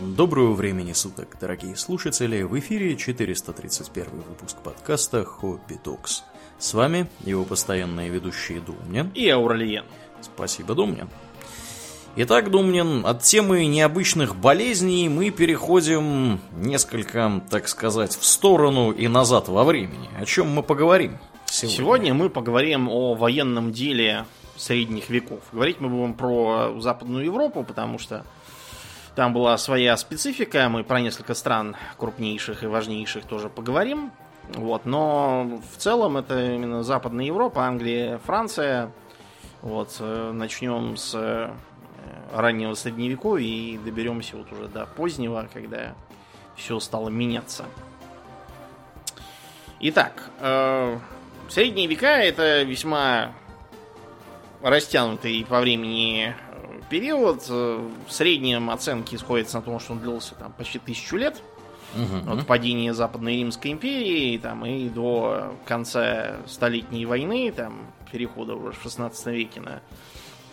Доброго времени суток, дорогие слушатели! В эфире 431 выпуск подкаста «Хобби Токс». С вами его постоянные ведущие Думнин и Ауралиен. Спасибо, Думнин. Итак, Думнин, от темы необычных болезней мы переходим несколько, так сказать, в сторону и назад во времени. О чем мы поговорим сегодня? Сегодня мы поговорим о военном деле средних веков. Говорить мы будем про Западную Европу, потому что там была своя специфика, мы про несколько стран крупнейших и важнейших тоже поговорим. Вот, но в целом это именно Западная Европа, Англия, Франция. Вот, э, начнем с э, раннего средневековья и доберемся вот уже до позднего, когда все стало меняться. Итак, э, средние века это весьма растянутый по времени период. Э, в среднем оценки сходятся на том, что он длился там почти тысячу лет. Угу. От падения Западной Римской империи там, и до конца Столетней войны, там, перехода уже в 16 веке на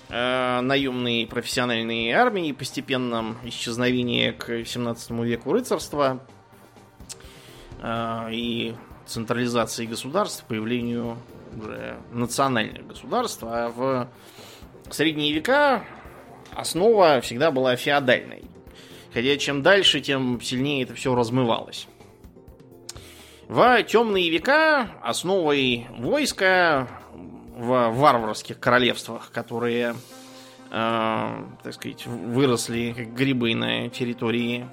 э, наемные профессиональные армии, постепенном исчезновении к 17 веку рыцарства э, и централизации государств, появлению уже национальных государств. А в средние века основа всегда была феодальной. Хотя чем дальше, тем сильнее это все размывалось. В темные века основой войска в варварских королевствах, которые, э, так сказать, выросли как грибы на территории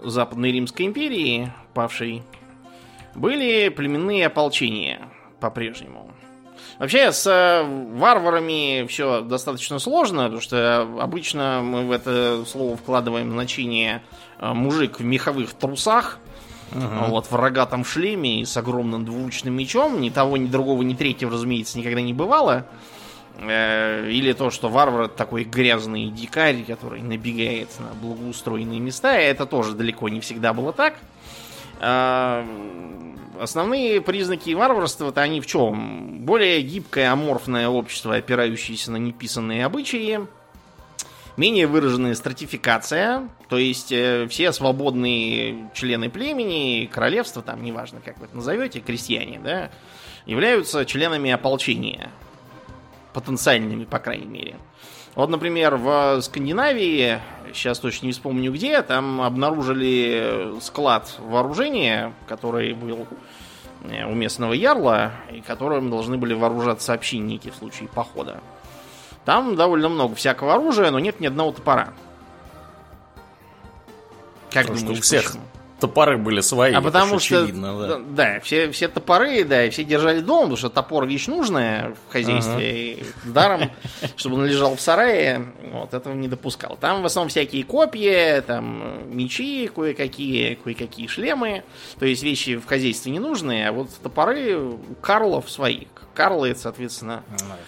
Западной Римской империи, павшей, были племенные ополчения по-прежнему. Вообще с э, варварами все достаточно сложно, потому что обычно мы в это слово вкладываем значение э, мужик в меховых трусах, uh вот в рогатом шлеме и с огромным двуручным мечом. Ни того, ни другого, ни третьего, разумеется, никогда не бывало. Э, или то, что варвар такой грязный дикарь, который набегает на благоустроенные места. Это тоже далеко не всегда было так. Основные признаки варварства-то они в чем? Более гибкое аморфное общество, опирающееся на неписанные обычаи, менее выраженная стратификация, то есть э, все свободные члены племени, королевства, там неважно, как вы это назовете, крестьяне, да, являются членами ополчения. Потенциальными, по крайней мере. Вот, например, в Скандинавии, сейчас точно не вспомню где, там обнаружили склад вооружения, который был э, у местного ярла, и которым должны были вооружаться общинники в случае похода. Там довольно много всякого оружия, но нет ни одного топора. Как Потому думаешь, у всех почему? Топоры были свои. А потому что, очевидно, да. да, все, все топоры, да, все держали дома, потому что топор вещь нужная в хозяйстве. Ага. И даром, чтобы он лежал в сарае, вот, этого не допускал. Там в основном всякие копья, там мечи кое-какие, кое-какие шлемы. То есть вещи в хозяйстве не нужные, а вот топоры у Карлов свои. Карлы, соответственно...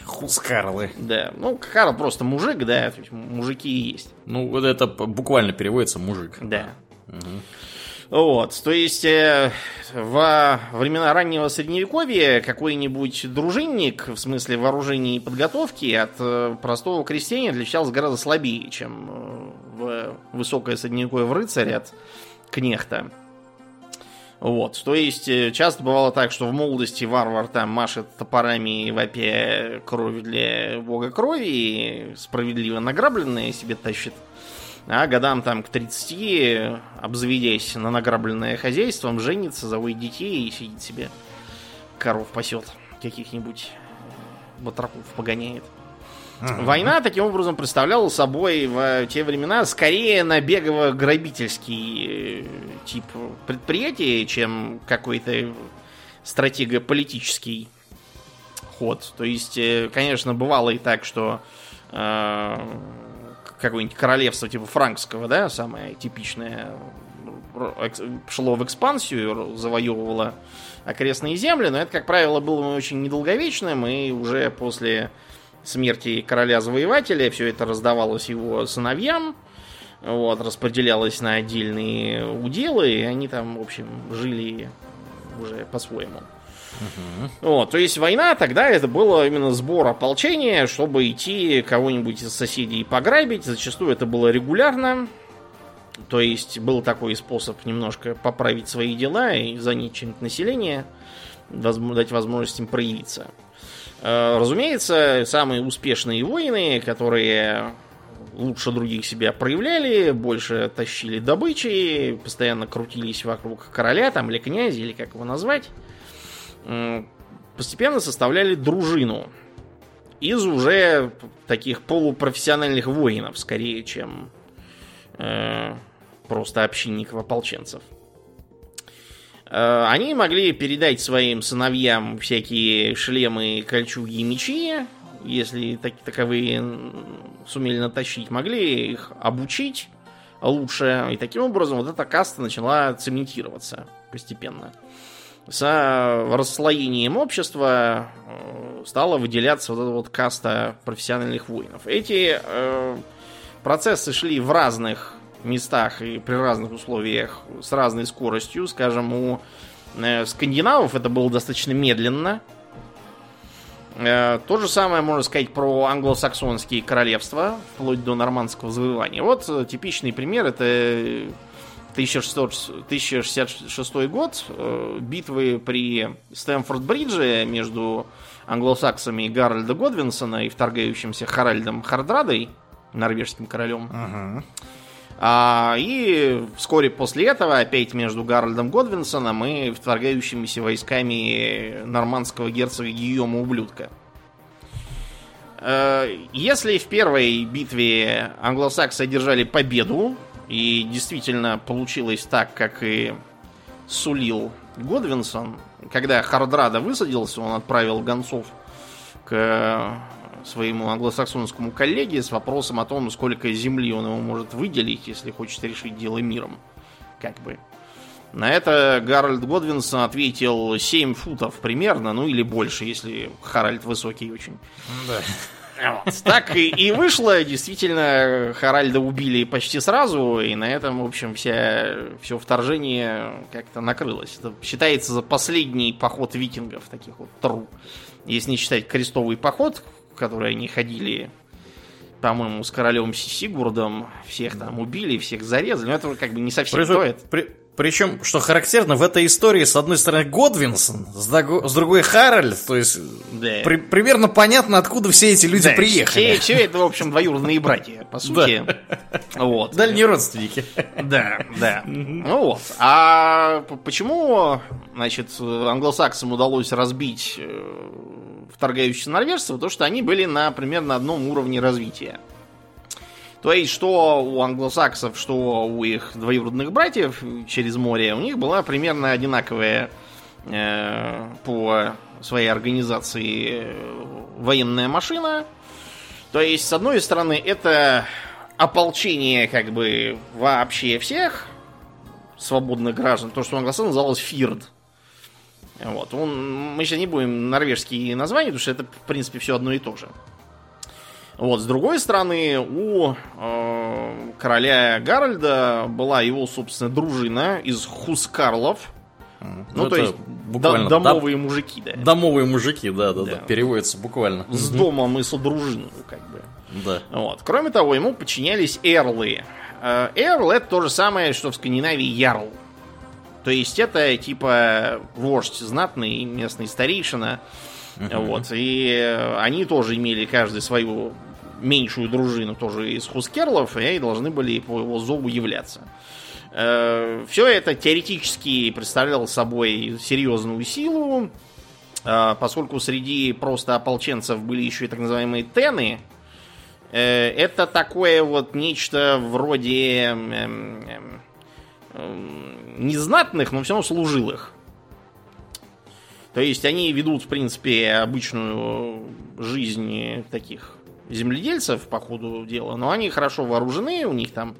Хускарлы. Да, ну, Карл просто мужик, да, то есть мужики и есть. Ну, вот это буквально переводится мужик. Да. Угу. Вот, то есть э, во времена раннего средневековья какой-нибудь дружинник, в смысле вооружения и подготовки, от э, простого крестьянина отличался гораздо слабее, чем э, в высокое средневековье в рыцарь от кнехта. Вот, то есть э, часто бывало так, что в молодости варвар там машет топорами вопя кровь для бога крови и справедливо награбленное себе тащит а годам там к 30, обзаведясь на награбленное хозяйством, женится, заводит детей и сидит себе коров пасет, каких-нибудь батраков погоняет. Война таким образом представляла собой в те времена скорее набегово-грабительский э, тип предприятия, чем какой-то стратего-политический ход. То есть, э, конечно, бывало и так, что э, какое-нибудь королевство типа франкского, да, самое типичное, шло в экспансию, завоевывало окрестные земли, но это, как правило, было очень недолговечным, и уже после смерти короля-завоевателя все это раздавалось его сыновьям, вот, распределялось на отдельные уделы, и они там, в общем, жили уже по-своему. Угу. Вот, то есть война тогда это было именно сбор ополчения, чтобы идти кого-нибудь из соседей пограбить. Зачастую это было регулярно. То есть был такой способ немножко поправить свои дела и занять чем-то население, дать возможность им проявиться. Э, разумеется, самые успешные воины, которые лучше других себя проявляли, больше тащили добычи, постоянно крутились вокруг короля там, или князя, или как его назвать, постепенно составляли дружину из уже таких полупрофессиональных воинов, скорее, чем э, просто общинников-ополченцев. Э, они могли передать своим сыновьям всякие шлемы, кольчуги и мечи, если так, таковые сумели натащить, могли их обучить лучше. И таким образом вот эта каста начала цементироваться постепенно. С расслоением общества э, стала выделяться вот эта вот каста профессиональных воинов. Эти э, процессы шли в разных местах и при разных условиях с разной скоростью. Скажем, у э, скандинавов это было достаточно медленно. Э, то же самое можно сказать про англосаксонские королевства, вплоть до нормандского завоевания. Вот э, типичный пример это 1600, 1066 год, битвы при Стэнфорд-Бридже между англосаксами Гарольда Годвинсона и вторгающимся Харальдом Хардрадой, норвежским королем. Uh-huh. А, и вскоре после этого, опять между Гарольдом Годвинсоном и вторгающимися войсками нормандского герцога Гийома Ублюдка. Э, если в первой битве англосаксы одержали победу, и действительно получилось так, как и сулил Годвинсон, когда Хардрада высадился, он отправил гонцов к своему англосаксонскому коллеге с вопросом о том, сколько земли он ему может выделить, если хочет решить дело миром. Как бы. На это Гарольд Годвинсон ответил 7 футов примерно, ну или больше, если Харальд высокий очень. Да. Вот. Так и, и вышло, действительно, Харальда убили почти сразу, и на этом, в общем, вся, все вторжение как-то накрылось. Это считается за последний поход викингов, таких вот тру. Если не считать крестовый поход, которые они ходили, по-моему, с королем Сигурдом, всех там убили, всех зарезали. Но это как бы не совсем Причем, то. Это... При, причем, что характерно, в этой истории, с одной стороны, Годвинсон, с, другой Харальд. То есть, да. при, примерно понятно, откуда все эти люди да, приехали. Все, все это, в общем, двоюродные братья, по сути. Да. Вот. Дальние родственники. Да, да. Ну вот. А почему, значит, англосаксам удалось разбить э, вторгающихся норвежцев, то что они были на примерно одном уровне развития. То есть, что у англосаксов, что у их двоюродных братьев через море, у них была примерно одинаковая э, по своей организации э, военная машина. То есть, с одной стороны, это ополчение как бы вообще всех свободных граждан, то, что у англосаксов называлось фирд. Вот. Он, мы сейчас не будем норвежские названия, потому что это, в принципе, все одно и то же. Вот, с другой стороны, у э, короля Гарольда была его, собственно, дружина из Хускарлов. Ну, ну то есть буквально домовые дом, мужики, да. Домовые мужики, да, да, да, да. Переводится буквально. С домом и содружиной, как бы. Да. Вот. Кроме того, ему подчинялись эрлы. Э, эрл это то же самое, что в Скандинавии ярл. То есть это типа вождь знатный, местный старейшина. Uh-huh. Вот. И они тоже имели каждый свою меньшую дружину, тоже из хускерлов, и должны были по его зову являться. Э, Все это теоретически представляло собой серьезную силу, э, поскольку среди просто ополченцев были еще и так называемые тены. Э, это такое вот нечто вроде эм, эм, незнатных, но все равно служилых. То есть они ведут, в принципе, обычную жизнь таких земледельцев по ходу дела, но они хорошо вооружены, у них там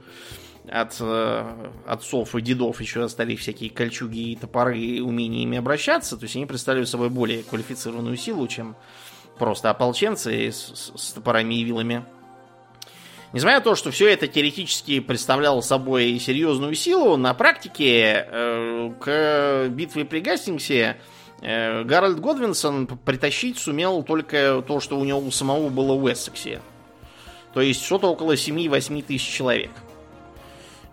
от э, отцов и дедов еще остались всякие кольчуги и топоры и умение обращаться, то есть они представляют собой более квалифицированную силу, чем просто ополченцы с, с, с топорами и вилами. Несмотря на то, что все это теоретически представляло собой серьезную силу, на практике э, к битве при Гастингсе э, Гарольд Годвинсон притащить сумел только то, что у него у самого было в Уэссексе. То есть что-то около 7-8 тысяч человек.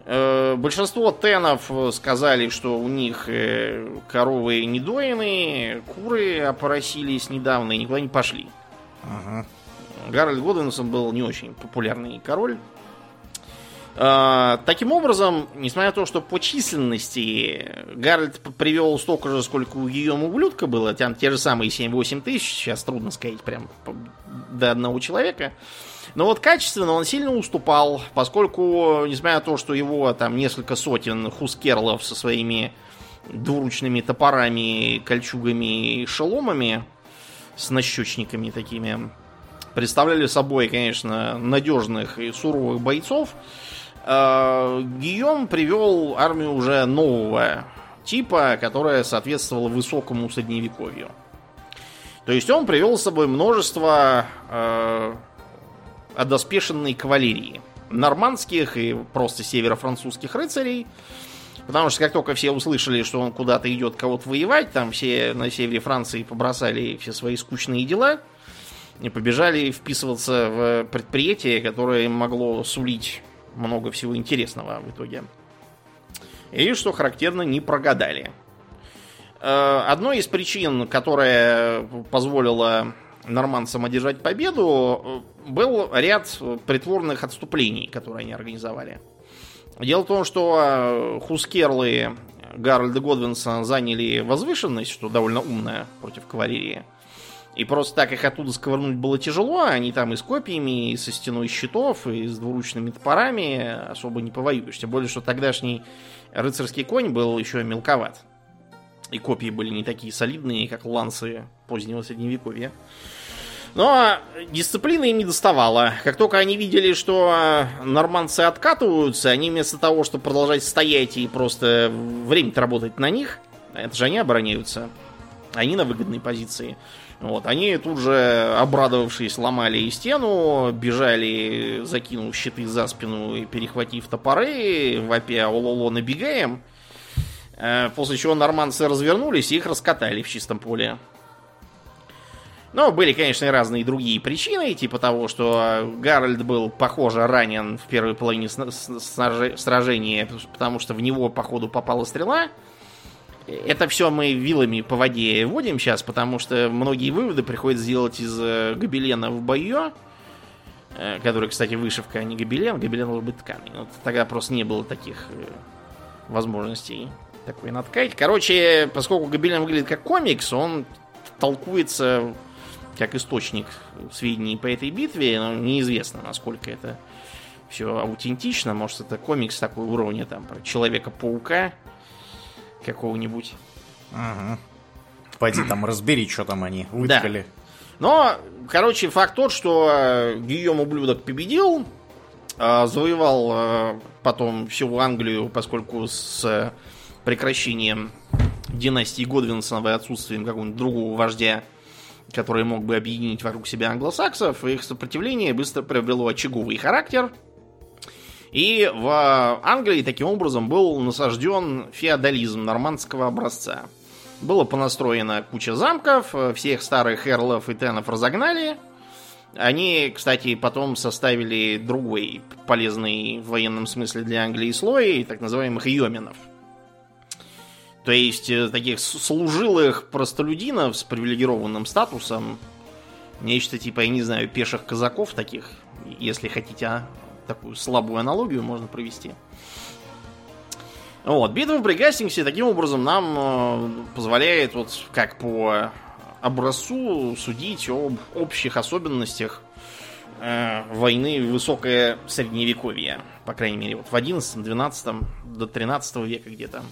Э, большинство тенов сказали, что у них э, коровы недоенные, куры опоросились недавно и никуда не пошли. Ага. Гарольд Годвинсон был не очень популярный король. Э, таким образом, несмотря на то, что по численности Гарольд привел столько же, сколько у Гийома ублюдка было, там те же самые 7-8 тысяч, сейчас трудно сказать прям до одного человека, но вот качественно он сильно уступал, поскольку, несмотря на то, что его там несколько сотен хускерлов со своими двуручными топорами, кольчугами и шеломами с нащечниками такими представляли собой, конечно, надежных и суровых бойцов, Гийом привел армию уже нового типа, которая соответствовала высокому средневековью. То есть он привел с собой множество э, одоспешенной кавалерии. Нормандских и просто северо-французских рыцарей. Потому что как только все услышали, что он куда-то идет кого-то воевать, там все на севере Франции побросали все свои скучные дела и побежали вписываться в предприятие, которое могло сулить много всего интересного в итоге. И, что характерно, не прогадали. Э, одной из причин, которая позволила нормандцам одержать победу, э, был ряд притворных отступлений, которые они организовали. Дело в том, что э, хускерлы Гарольда Годвинса заняли возвышенность, что довольно умная против кавалерии. И просто так их оттуда сковырнуть было тяжело. Они там и с копьями, и со стеной щитов, и с двуручными топорами особо не повоюешь. Тем более, что тогдашний рыцарский конь был еще мелковат. И копии были не такие солидные, как ланцы позднего средневековья. Но дисциплины им не доставало. Как только они видели, что нормандцы откатываются, они вместо того, чтобы продолжать стоять и просто время работать на них, это же они обороняются, они на выгодной позиции. Вот, они тут же, обрадовавшись, ломали и стену, бежали, закинув щиты за спину и перехватив топоры, вопя «Ололо, набегаем!» э, После чего нормандцы развернулись и их раскатали в чистом поле. Но были, конечно, и разные другие причины, типа того, что Гарольд был, похоже, ранен в первой половине сражения, потому что в него, походу, попала стрела. Это все мы вилами по воде вводим сейчас, потому что многие выводы приходится сделать из э, гобелена в бою, э, который, кстати, вышивка, а не гобелен. Гобелен может быть тканый. Вот тогда просто не было таких э, возможностей такой наткать. Короче, поскольку гобелен выглядит как комикс, он толкуется как источник сведений по этой битве, но неизвестно, насколько это все аутентично. Может, это комикс такой уровня там про Человека-паука какого-нибудь. Ага. Пойди там разбери, что там они выткали. Да. Но, короче, факт тот, что э, Гийом ублюдок победил, э, завоевал э, потом всю Англию, поскольку с прекращением династии Годвинсонов и отсутствием какого-нибудь другого вождя который мог бы объединить вокруг себя англосаксов, их сопротивление быстро приобрело очаговый характер. И в Англии таким образом был насажден феодализм нормандского образца. Было понастроено куча замков, всех старых эрлов и тенов разогнали. Они, кстати, потом составили другой полезный в военном смысле для Англии слой, так называемых йоминов – то есть э, таких служилых простолюдинов с привилегированным статусом, нечто типа, я не знаю, пеших казаков таких, если хотите, а, такую слабую аналогию можно провести. Вот, битва при Гастингсе таким образом нам э, позволяет вот как по образцу судить об общих особенностях э, войны высокое средневековье. По крайней мере, вот в 11, 12 до 13 века где-то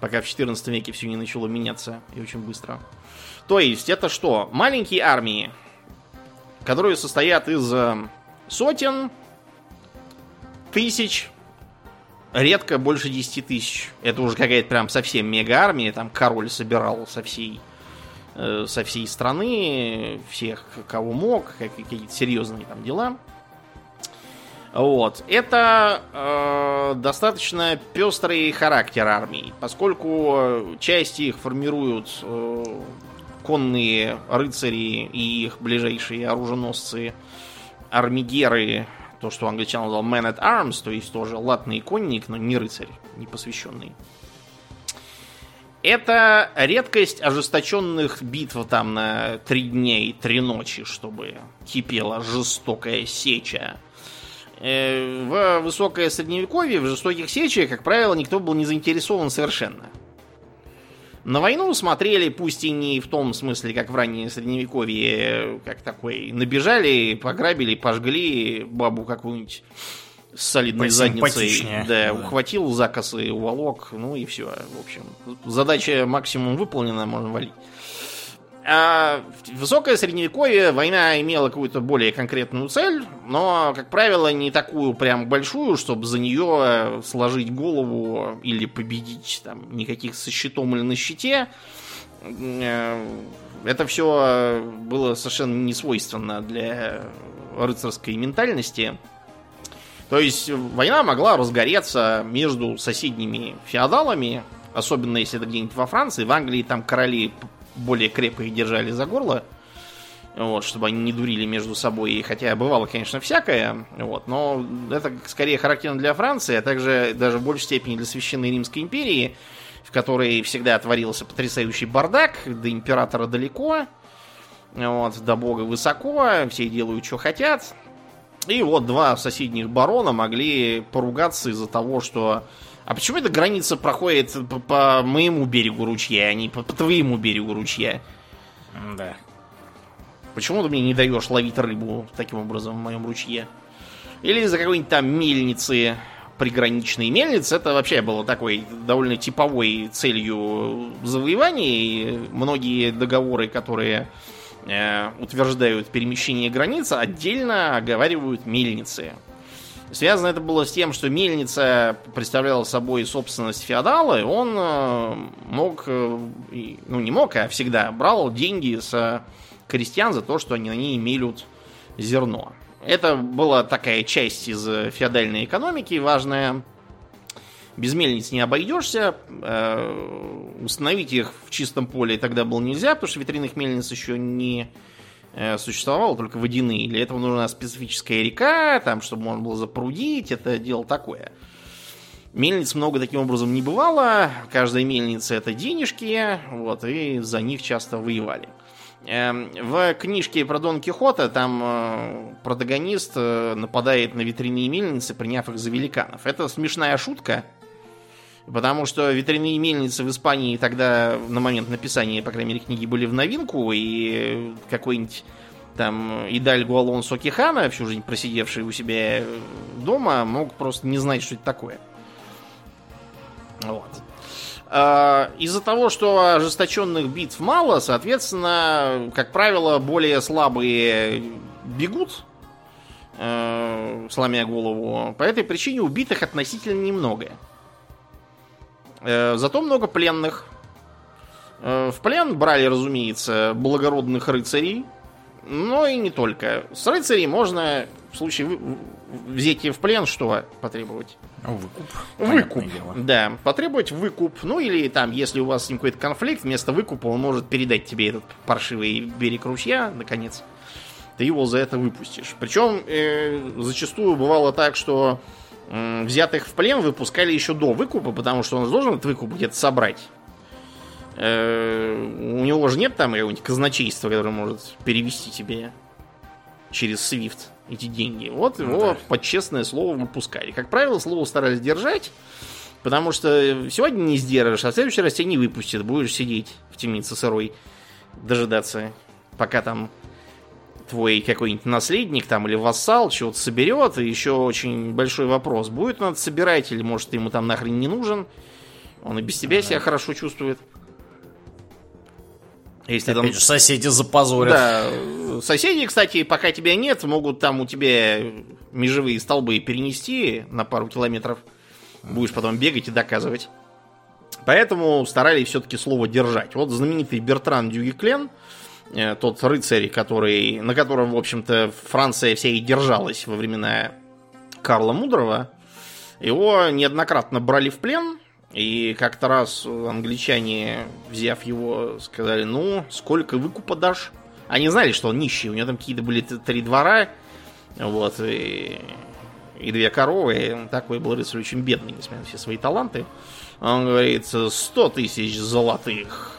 пока в 14 веке все не начало меняться и очень быстро. То есть, это что? Маленькие армии, которые состоят из э, сотен, тысяч, редко больше 10 тысяч. Это уже какая-то прям совсем мега-армия, там король собирал со всей э, со всей страны, всех, кого мог, какие-то серьезные там дела. Вот. Это э, достаточно пестрый характер армии, поскольку часть их формируют э, конные рыцари и их ближайшие оруженосцы армигеры, то, что англичан назвал man at arms, то есть тоже латный конник, но не рыцарь, не посвященный. Это редкость ожесточенных битв там на три дня и три ночи, чтобы кипела жестокая сеча. Э, в высокое средневековье, в жестоких сечах, как правило, никто был не заинтересован совершенно. На войну смотрели, пусть и не в том смысле, как в раннее средневековье, как такой, набежали, пограбили, пожгли бабу какую-нибудь с солидной задницей. Да, да, ухватил за косы, уволок, ну и все. В общем, задача максимум выполнена, можно валить. А в высокое средневековье война имела какую-то более конкретную цель, но, как правило, не такую прям большую, чтобы за нее сложить голову или победить там никаких со щитом или на щите. Э, это все было совершенно не свойственно для рыцарской ментальности. То есть война могла разгореться между соседними феодалами, особенно если это где-нибудь во Франции. В Англии там короли более крепко их держали за горло, вот, чтобы они не дурили между собой. Хотя бывало, конечно, всякое, вот, но это скорее характерно для Франции, а также даже в большей степени для Священной Римской империи, в которой всегда творился потрясающий бардак, до императора далеко, вот, до бога высоко, все делают, что хотят. И вот два соседних барона могли поругаться из-за того, что а почему эта граница проходит по, по моему берегу ручья, а не по, по твоему берегу ручья? Да. Почему ты мне не даешь ловить рыбу таким образом в моем ручье? Или за какой-нибудь там мельницы приграничные мельницы. Это вообще было такой довольно типовой целью завоевания. И многие договоры, которые э, утверждают перемещение границ, отдельно оговаривают мельницы. Связано это было с тем, что мельница представляла собой собственность феодала, и он э, мог, э, ну не мог, а всегда брал деньги с крестьян за то, что они на ней мелют зерно. Это была такая часть из феодальной экономики важная. Без мельниц не обойдешься. Э, установить их в чистом поле тогда было нельзя, потому что ветряных мельниц еще не Э, существовало только водяные. Для этого нужна специфическая река, там, чтобы можно было запрудить, это дело такое. Мельниц много таким образом не бывало. Каждая мельница это денежки, вот, и за них часто воевали. Эм, в книжке про Дон Кихота там э, протагонист э, нападает на ветряные мельницы, приняв их за великанов. Это смешная шутка, Потому что ветряные мельницы в Испании тогда, на момент написания, по крайней мере, книги были в новинку, и какой-нибудь там Идальгу Алонсо Кихана, всю жизнь просидевший у себя дома, мог просто не знать, что это такое. Вот. А, из-за того, что ожесточенных битв мало, соответственно, как правило, более слабые бегут, э, сломя голову. По этой причине убитых относительно немного. Э, зато много пленных. Э, в плен брали, разумеется, благородных рыцарей, но и не только. С рыцарей можно в случае взять в плен что потребовать? Выкуп. Выкуп. Да, потребовать выкуп. Ну или там, если у вас с ним какой-то конфликт, вместо выкупа он может передать тебе этот паршивый берег ручья, наконец. Ты его за это выпустишь. Причем э, зачастую бывало так, что взятых в плен выпускали еще до выкупа, потому что он должен этот выкуп где-то собрать. Э, у него же нет там какого-нибудь казначейства, которое может перевести тебе через Свифт эти деньги. Вот ну, его да. под честное слово выпускали. Как правило, слово старались держать, потому что сегодня не сдержишь, а в следующий раз тебя не выпустят. Будешь сидеть в темнице сырой, дожидаться, пока там твой какой-нибудь наследник там или вассал чего-то соберет, и еще очень большой вопрос, будет он это собирать, или может ему там нахрен не нужен. Он и без тебя себя хорошо чувствует. Если Опять там... же, соседи запозорят. Да, соседи, кстати, пока тебя нет, могут там у тебя межевые столбы перенести на пару километров. Будешь потом бегать и доказывать. Поэтому старались все-таки слово держать. Вот знаменитый Бертран Дюгеклен, тот рыцарь, который, на котором, в общем-то, Франция вся и держалась во времена Карла Мудрого, его неоднократно брали в плен, и как-то раз англичане, взяв его, сказали, ну, сколько выкупа дашь? Они знали, что он нищий, у него там какие-то были три двора, вот, и и две коровы. Такой был рыцарь очень бедный, несмотря на все свои таланты. Он говорит, 100 тысяч золотых.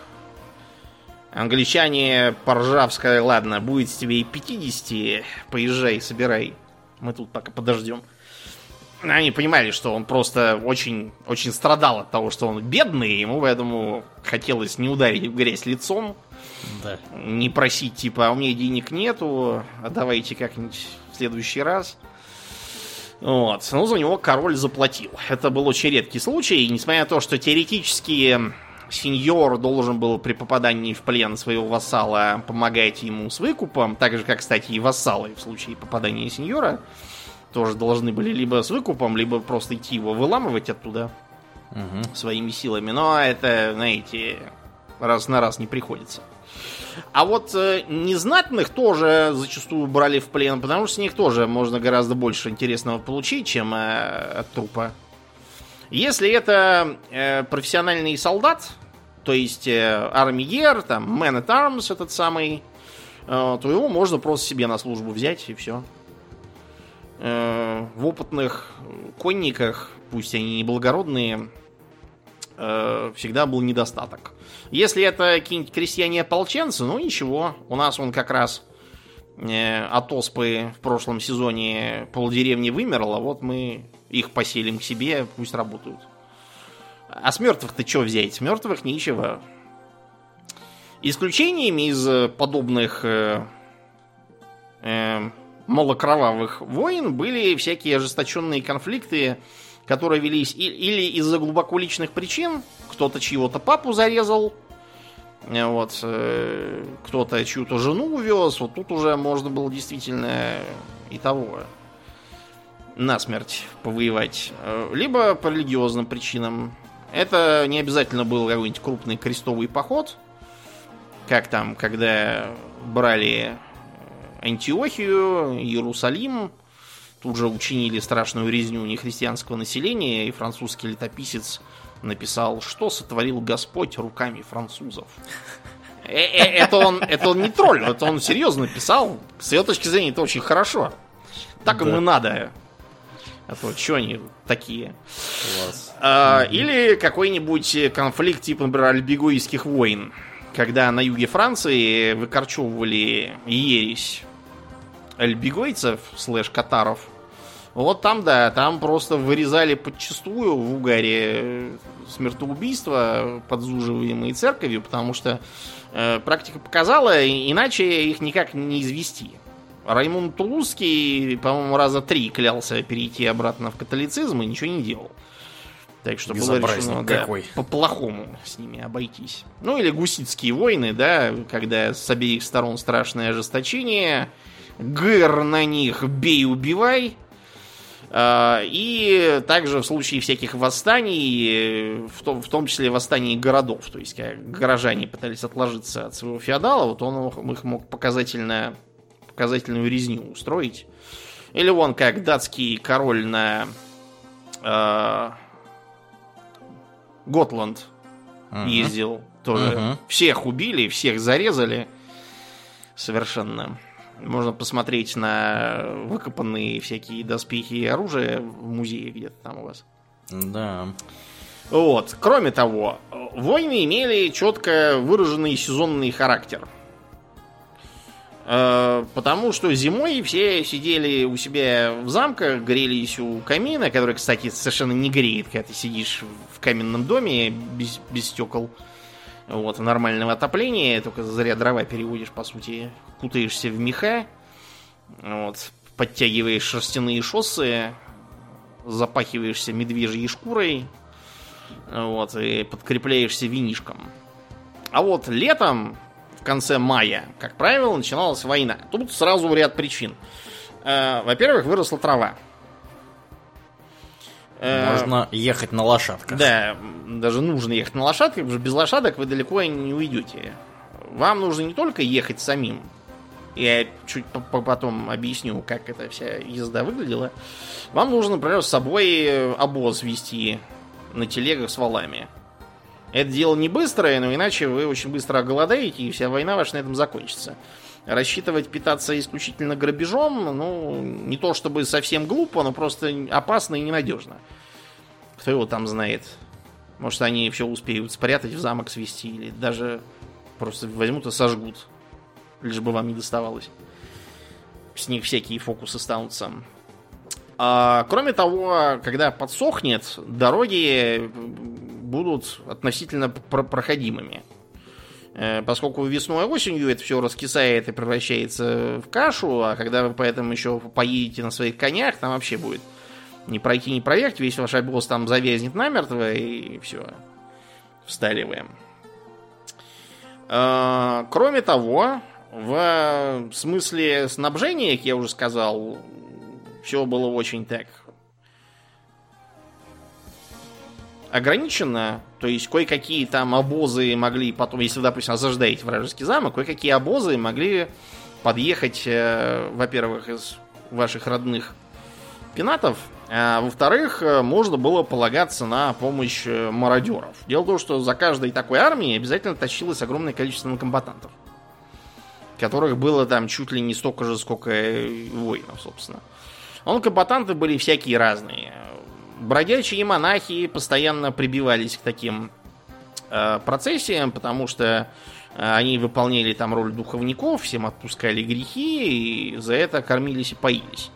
Англичане, поржав, сказали, ладно, будет тебе и 50, поезжай, собирай. Мы тут пока подождем. Они понимали, что он просто очень, очень страдал от того, что он бедный, ему поэтому хотелось не ударить в грязь лицом, Да. не просить, типа, а у меня денег нету, а давайте как-нибудь в следующий раз. Вот. Ну, за него король заплатил. Это был очень редкий случай, несмотря на то, что теоретически сеньор должен был при попадании в плен своего вассала помогать ему с выкупом, так же, как, кстати, и вассалы в случае попадания сеньора, тоже должны были либо с выкупом, либо просто идти его выламывать оттуда Мгм. своими силами. Но это, знаете, раз на раз не приходится. А вот э, незнатных тоже зачастую брали в плен, потому что с них тоже можно гораздо больше интересного получить, чем э, от трупа. Если это э, профессиональный солдат, то есть э, армиер, там, man at arms этот самый, э, то его можно просто себе на службу взять и все. в опытных конниках, пусть они не благородные, э, всегда был недостаток. Если это какие-нибудь крестьяне-ополченцы, ну ничего, у нас он как раз э, от оспы в прошлом сезоне полдеревни вымерло, вот мы их поселим к себе, пусть работают. А с мертвых-то что взять? С мертвых ничего. Исключениями из э, подобных э, э, малокровавых войн были всякие ожесточенные конфликты, которые велись или из-за глубоко личных причин, кто-то чьего-то папу зарезал, э, вот, э, кто-то чью-то жену увез, вот тут уже можно было действительно и того насмерть повоевать. Э, Либо по религиозным причинам. Это не обязательно был какой-нибудь крупный крестовый поход, как там, когда брали Антиохию, Иерусалим, тут же учинили страшную резню нехристианского населения, и французский летописец написал, что сотворил Господь руками французов. Э, э, Это он, это он не тролль, это он серьезно писал. С его точки зрения это очень хорошо. Так им Да. и надо. А то что они такие? Класс. А, Или какой-нибудь конфликт типа, например, альбегойских войн, когда на юге Франции выкорчевывали ересь альбегойцев, слэш катаров. Вот там, да, там просто вырезали подчастую в угаре э, смертоубийства, подзуживаемые церковью, потому что э, практика показала, иначе их никак не извести. Раймунд Тулузский, по-моему, раза три клялся перейти обратно в католицизм и ничего не делал. Так что было решено, да, по-плохому с ними обойтись. Ну или гуситские войны, да, когда с обеих сторон страшное ожесточение, гыр на них бей, убивай. А, И также в случае всяких восстаний, в том, в том числе восстаний городов, то есть когда горожане пытались отложиться от своего феодала, вот он их мог показательно, показательную резню устроить. Или вон как датский король на э, Готланд Мгм. ездил тоже. Мгм. Всех убили, всех зарезали. Совершенно. Можно посмотреть на выкопанные всякие доспехи и оружие в музее где-то там у вас. Да. Вот. Кроме того, войны имели четко выраженный сезонный характер. Э, Потому что зимой все сидели у себя в замках, грелись у камина, который, кстати, совершенно не греет, когда ты сидишь в каменном доме без, без стекол. Вот, нормального отопления, только зря дрова переводишь, по сути. Кутаешься в меха, вот, подтягиваешь шерстяные шоссы, запахиваешься медвежьей шкурой, вот, и подкрепляешься винишком. А вот летом, в конце мая, как правило, начиналась война. Тут сразу ряд причин. Э, Во-первых, выросла трава. Э, Можно ехать на лошадках. Да, даже нужно ехать на лошадках, потому что без лошадок вы далеко не уйдете. Вам нужно не только ехать самим. Я чуть по- по- потом объясню, как эта вся езда выглядела. Вам нужно, например, с собой э, обоз вести на телегах с валами. Это дело не быстрое, но иначе вы очень быстро оголодаете, и вся война ваша на этом закончится. рассчитывать питаться исключительно грабежом, ну, не то чтобы совсем глупо, но просто опасно и ненадежно. Кто его там знает? Может, они все успеют спрятать, в замок свести, или даже просто возьмут и сожгут. Лишь бы вам не доставалось. С них всякие фокусы станутся. А, кроме того, когда подсохнет, дороги будут относительно проходимыми. Э, поскольку весной и осенью это все раскисает и превращается в кашу, а когда вы поэтому еще поедете на своих конях, там вообще будет не пройти, не проехать, весь ваш обоз там завязнет намертво, и все. Всталиваем. Э, кроме того, в смысле снабжения, как я уже сказал, все было очень так ограничено. То есть кое-какие там обозы могли потом, если вы, допустим, осаждаете вражеский замок, кое-какие обозы могли подъехать, э, во-первых, из ваших родных пенатов, а во-вторых, э, можно было полагаться на помощь э, мародеров. Дело в том, что за каждой такой армией обязательно тащилось огромное количество комбатантов, которых было там чуть ли не столько же, сколько воинов, собственно. Он комбатанты были всякие разные бродячие монахи постоянно прибивались к таким э, процессиям, потому что э, они выполняли там роль духовников, всем отпускали грехи, и за это кормились и поились.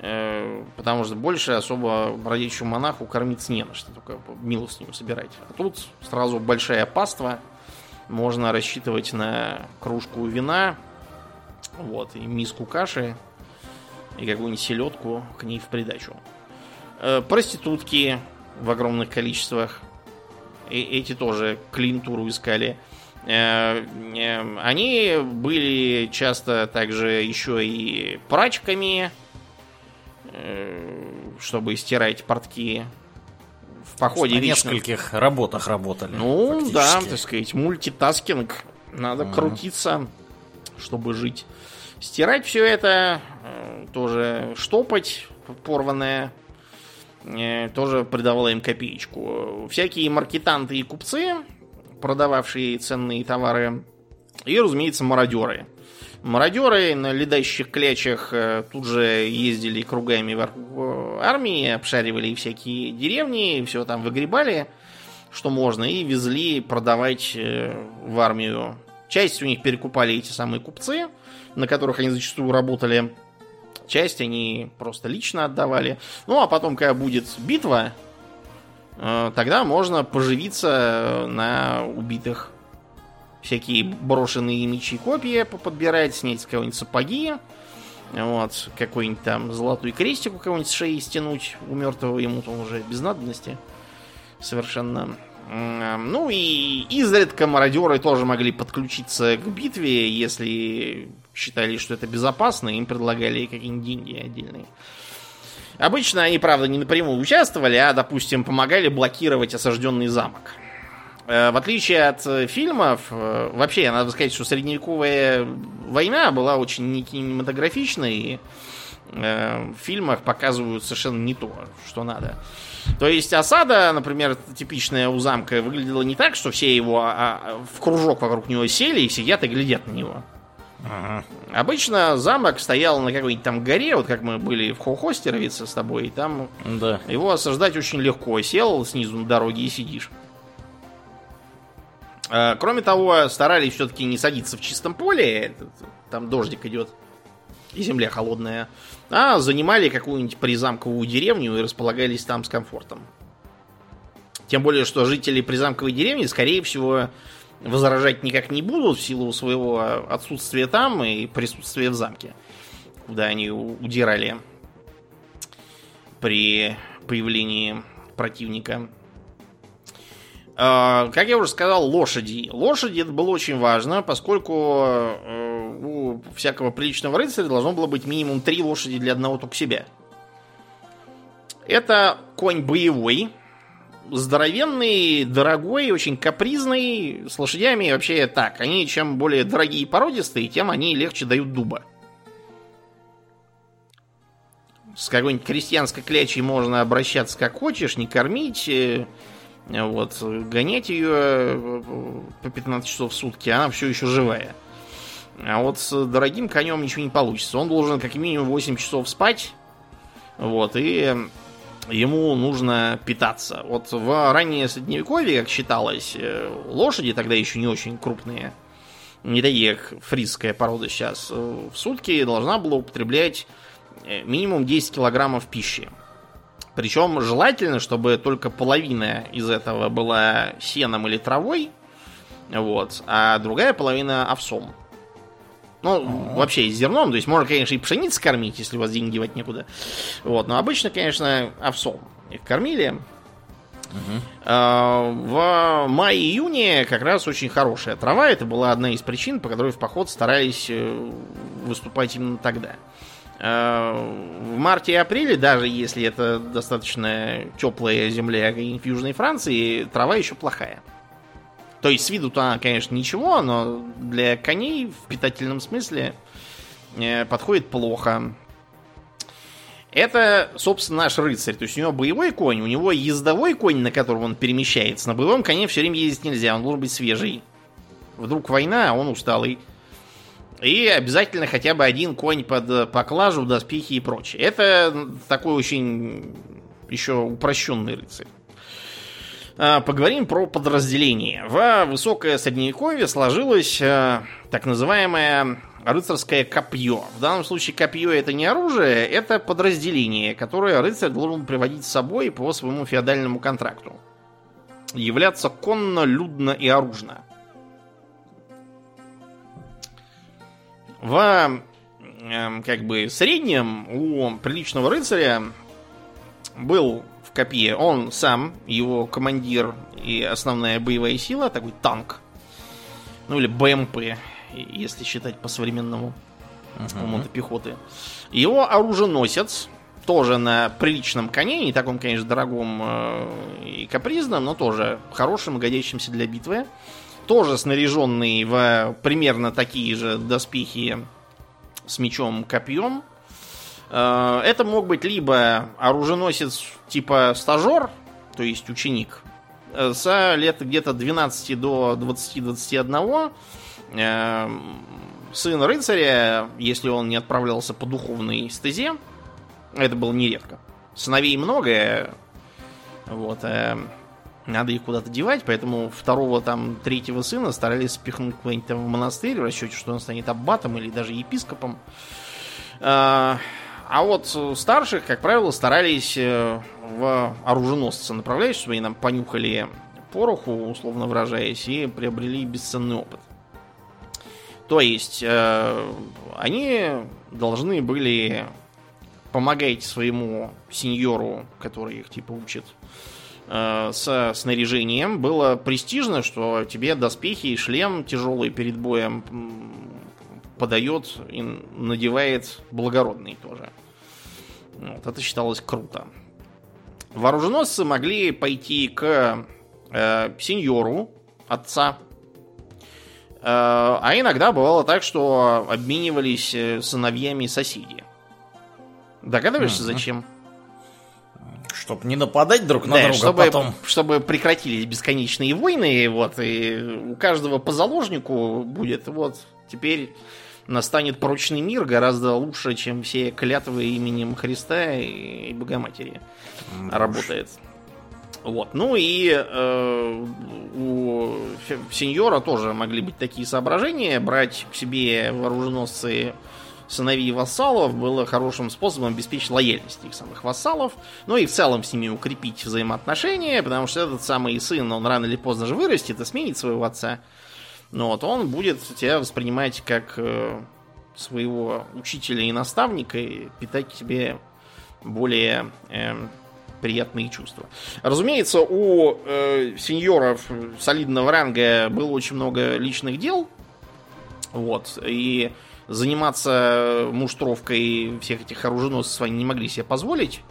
Э, потому что больше особо бродячему монаху кормиться не на что, только милостыню собирать. А тут сразу большая паства, можно рассчитывать на кружку вина, вот, и миску каши, и какую-нибудь селедку к ней в придачу. Э, проститутки в огромных количествах. И эти тоже клиентуру искали. Э, э, они были часто также еще и прачками, чтобы стирать портки. В походе На нескольких работах работали. Ну, да, так сказать, мультитаскинг. Надо ага. крутиться, чтобы жить. Стирать все это, тоже штопать порванное тоже придавала им копеечку. Всякие маркетанты и купцы, продававшие ценные товары, и, разумеется, мародеры. Мародеры на ледащих клячах э, тут же ездили кругами э, армии, обшаривали всякие деревни, все там выгребали, что можно, и везли продавать в армию. Часть у них перекупали эти самые купцы, на которых они зачастую работали часть они просто лично отдавали. Ну, а потом, когда будет битва, э, тогда можно поживиться на убитых. Всякие брошенные мечи копья подбирать, снять с кого-нибудь сапоги. Вот, какой-нибудь там золотой крестик у кого-нибудь с шеи стянуть. У мертвого ему там уже без надобности. Совершенно. Ну и изредка мародеры тоже могли подключиться к битве, если считали, что это безопасно, им предлагали какие-нибудь деньги отдельные. Обычно они, правда, не напрямую участвовали, а, допустим, помогали блокировать осажденный замок. Э, в отличие от э, фильмов, э, вообще, надо сказать, что средневековая война была очень не кинематографичной, и в фильмах показывают совершенно не то, что надо. То есть осада, например, типичная у замка, выглядела не так, что все его а, а, в кружок вокруг него сели и сидят и глядят на него. Ага. Обычно замок стоял на какой-нибудь там горе, вот как мы были в Хохостеровице с тобой, и там да. его осаждать очень легко. Сел снизу на дороге и сидишь. А, кроме того, старались все-таки не садиться в чистом поле, там дождик идет, и земля холодная, а занимали какую-нибудь призамковую деревню и располагались там с комфортом. Тем более, что жители призамковой деревни, скорее всего, возражать никак не будут в силу своего отсутствия там и присутствия в замке, куда они удирали при появлении противника. А, как я уже сказал, лошади. Лошади это было очень важно, поскольку э, у всякого приличного рыцаря должно было быть минимум три лошади для одного только себя. Это конь боевой, здоровенный, дорогой, очень капризный, с лошадями вообще так. Они чем более дорогие и породистые, тем они легче дают дуба. С какой-нибудь крестьянской клячей можно обращаться как хочешь, не кормить, э, вот, гонять ее э, по 15 часов в сутки, она все еще живая. А вот с дорогим конем ничего не получится. Он должен как минимум 8 часов спать. Вот, и ему нужно питаться. Вот в раннее средневековье, как считалось, э, лошади тогда еще не очень крупные, не такие, как фрисская порода сейчас, э, в сутки должна была употреблять э, минимум 10 килограммов пищи. Причем желательно, чтобы только половина из этого была сеном или травой, вот, а другая половина овсом. Ну, А-а-а. вообще зерном, то есть можно, конечно, и пшеницей кормить, если у вас деньги девать некуда. Вот, но обычно, конечно, овсом их кормили. Угу. В мае-июне как раз очень хорошая трава. Это была одна из причин, по которой в поход старались э, выступать именно тогда. В марте и апреле, даже если это достаточно теплая земля в Южной Франции, трава еще плохая. То есть с виду-то она, конечно, ничего, но для коней в питательном смысле э, подходит плохо. Это, собственно, наш рыцарь. То есть у него боевой конь, у него ездовой конь, на котором он перемещается. На боевом коне все время ездить нельзя, он должен быть свежий. Вдруг война, а он усталый. И обязательно хотя бы один конь под поклажу, доспехи и прочее. Это такой очень еще упрощенный рыцарь. А, поговорим про подразделение. В высокое средневековье сложилось а, так называемое рыцарское копье. В данном случае копье это не оружие, это подразделение, которое рыцарь должен приводить с собой по своему феодальному контракту. Являться конно, людно и оружно. В эм, как бы среднем у приличного рыцаря был копье он сам, его командир и основная боевая сила, такой танк. Ну или БМП, если считать по-современному uh-huh. мотопехоты. Его оруженосец, тоже на приличном коне, не таком, конечно, дорогом э, и капризном, но тоже хорошим, годящимся для битвы тоже снаряженный в примерно такие же доспехи с мечом копьем. Э, это мог быть либо оруженосец типа стажер, то есть ученик, э, с лет где-то 12 до 20-21, э, сын рыцаря, если он не отправлялся по духовной стезе, это было нередко. Сыновей много, вот, надо их куда-то девать, поэтому второго там, третьего сына старались спихнуть куда-нибудь в монастырь в расчете, что он станет аббатом или даже епископом. А, вот старших, как правило, старались э, в оруженосца направлять, чтобы они нам понюхали пороху, условно выражаясь, и приобрели бесценный опыт. То есть э, они должны были помогать своему сеньору, который их типа учит Э, со снаряжением было престижно, что тебе доспехи и шлем тяжелый перед боем подает и надевает благородный тоже. Вот, это считалось круто. Вооруженосцы могли пойти к э, сеньору, отца, э, а иногда бывало так, что обменивались э, сыновьями соседи. Догадываешься, mm-hmm. зачем? Чтобы не нападать друг на да, друга чтобы, потом. Чтобы прекратились бесконечные войны, вот, и у каждого по заложнику будет, вот, теперь настанет прочный мир гораздо лучше, чем все клятвы именем Христа и Богоматери. Да работает. Вот. Ну и э, у сеньора тоже могли быть такие соображения, брать к себе вооруженосцы сыновей вассалов было хорошим способом обеспечить лояльность их самых вассалов, ну и в целом с ними укрепить взаимоотношения, потому что этот самый сын, он рано или поздно же вырастет и сменит своего отца. Ну вот, он будет тебя воспринимать как э, своего учителя и наставника и питать тебе более э, приятные чувства. Разумеется, у э, сеньоров солидного ранга было очень много личных дел. Вот. И заниматься муштровкой всех этих оруженосцев они не могли себе позволить.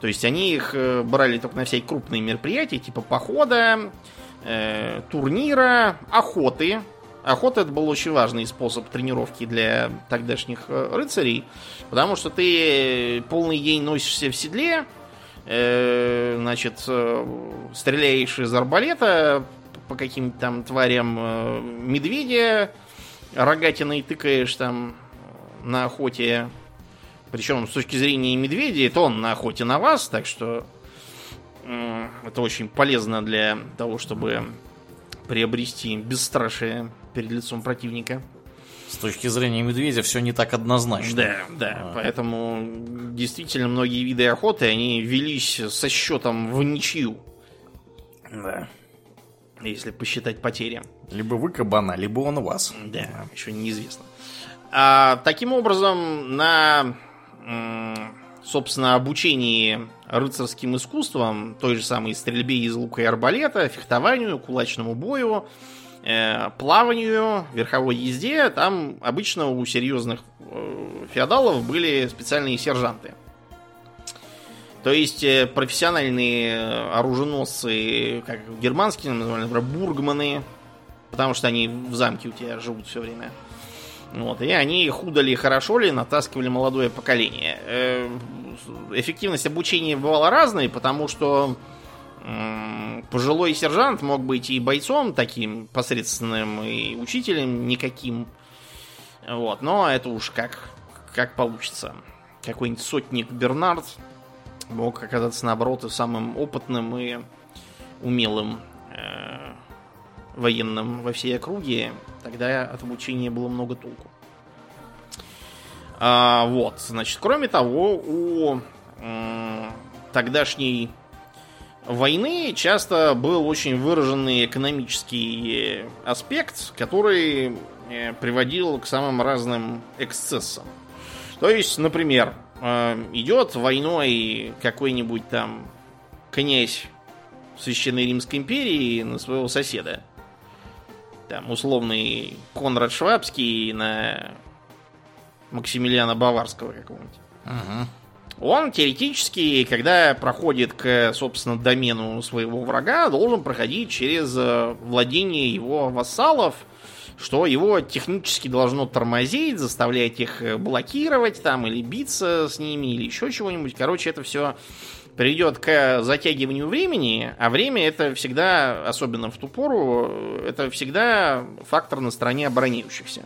То есть они их э, брали только на всякие крупные мероприятия, типа похода, э, турнира, охоты. Охота это был очень важный способ тренировки для тогдашних э, рыцарей, потому что ты полный день носишься в седле, э, значит, э, стреляешь из арбалета по каким-то там тварям э, медведя, рогатиной тыкаешь там на охоте, причем с точки зрения медведя, это он на охоте на вас, так что это очень полезно для того, чтобы приобрести бесстрашие перед лицом противника. С точки зрения медведя все не так однозначно. Да, да. А. Поэтому действительно многие виды охоты, они велись со счетом в ничью. Да. Если посчитать потери. Либо вы кабана, либо он вас. Да, да. еще неизвестно. А, таким образом, на собственно, обучении рыцарским искусствам, той же самой стрельбе из лука и арбалета, фехтованию, кулачному бою, э, плаванию, верховой езде, там обычно у серьезных э, феодалов были специальные сержанты. То есть э, профессиональные оруженосцы, как германские, называли, например, бургманы, потому что они в замке у тебя живут все время. Вот, и они худо ли, хорошо ли натаскивали молодое поколение. Э, эффективность обучения бывала разной, потому что пожилой сержант мог быть и бойцом таким посредственным, и учителем никаким. Вот, но это уж как, как получится. Какой-нибудь сотник Бернард мог оказаться, наоборот, и самым опытным и умелым э, военным во всей округе. Тогда от обучения было много толку. А, вот, значит, кроме того, у тогдашней войны часто был очень выраженный экономический аспект, который э, приводил к самым разным эксцессам. То есть, например, э, идет войной какой-нибудь там князь Священной Римской империи на своего соседа. Там условный Конрад Швабский на Максимилиана Баварского какого-нибудь. Угу. Он теоретически, когда проходит к, собственно, домену своего врага, должен проходить через э, владение его вассалов, что его технически должно тормозить, заставлять их э, блокировать там или биться с ними или еще чего-нибудь. Короче, это все приведет к затягиванию времени, а время это всегда, особенно в ту пору, э, это всегда фактор на стороне обороняющихся.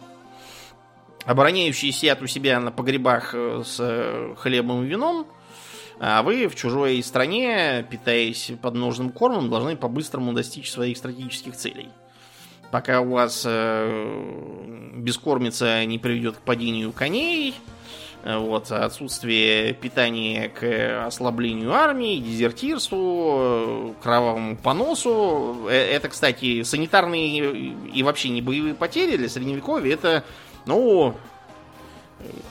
Обороняющие сидят у себя на погребах э, с э, хлебом и вином, а вы в чужой стране, питаясь подножным кормом, должны по-быстрому достичь своих стратегических целей. Пока у вас э, бескормица не приведет к падению коней, э, вот, отсутствие питания к ослаблению армии, дезертирству, кровавому поносу. Это, кстати, санитарные и вообще не боевые потери для средневековья. Это ну,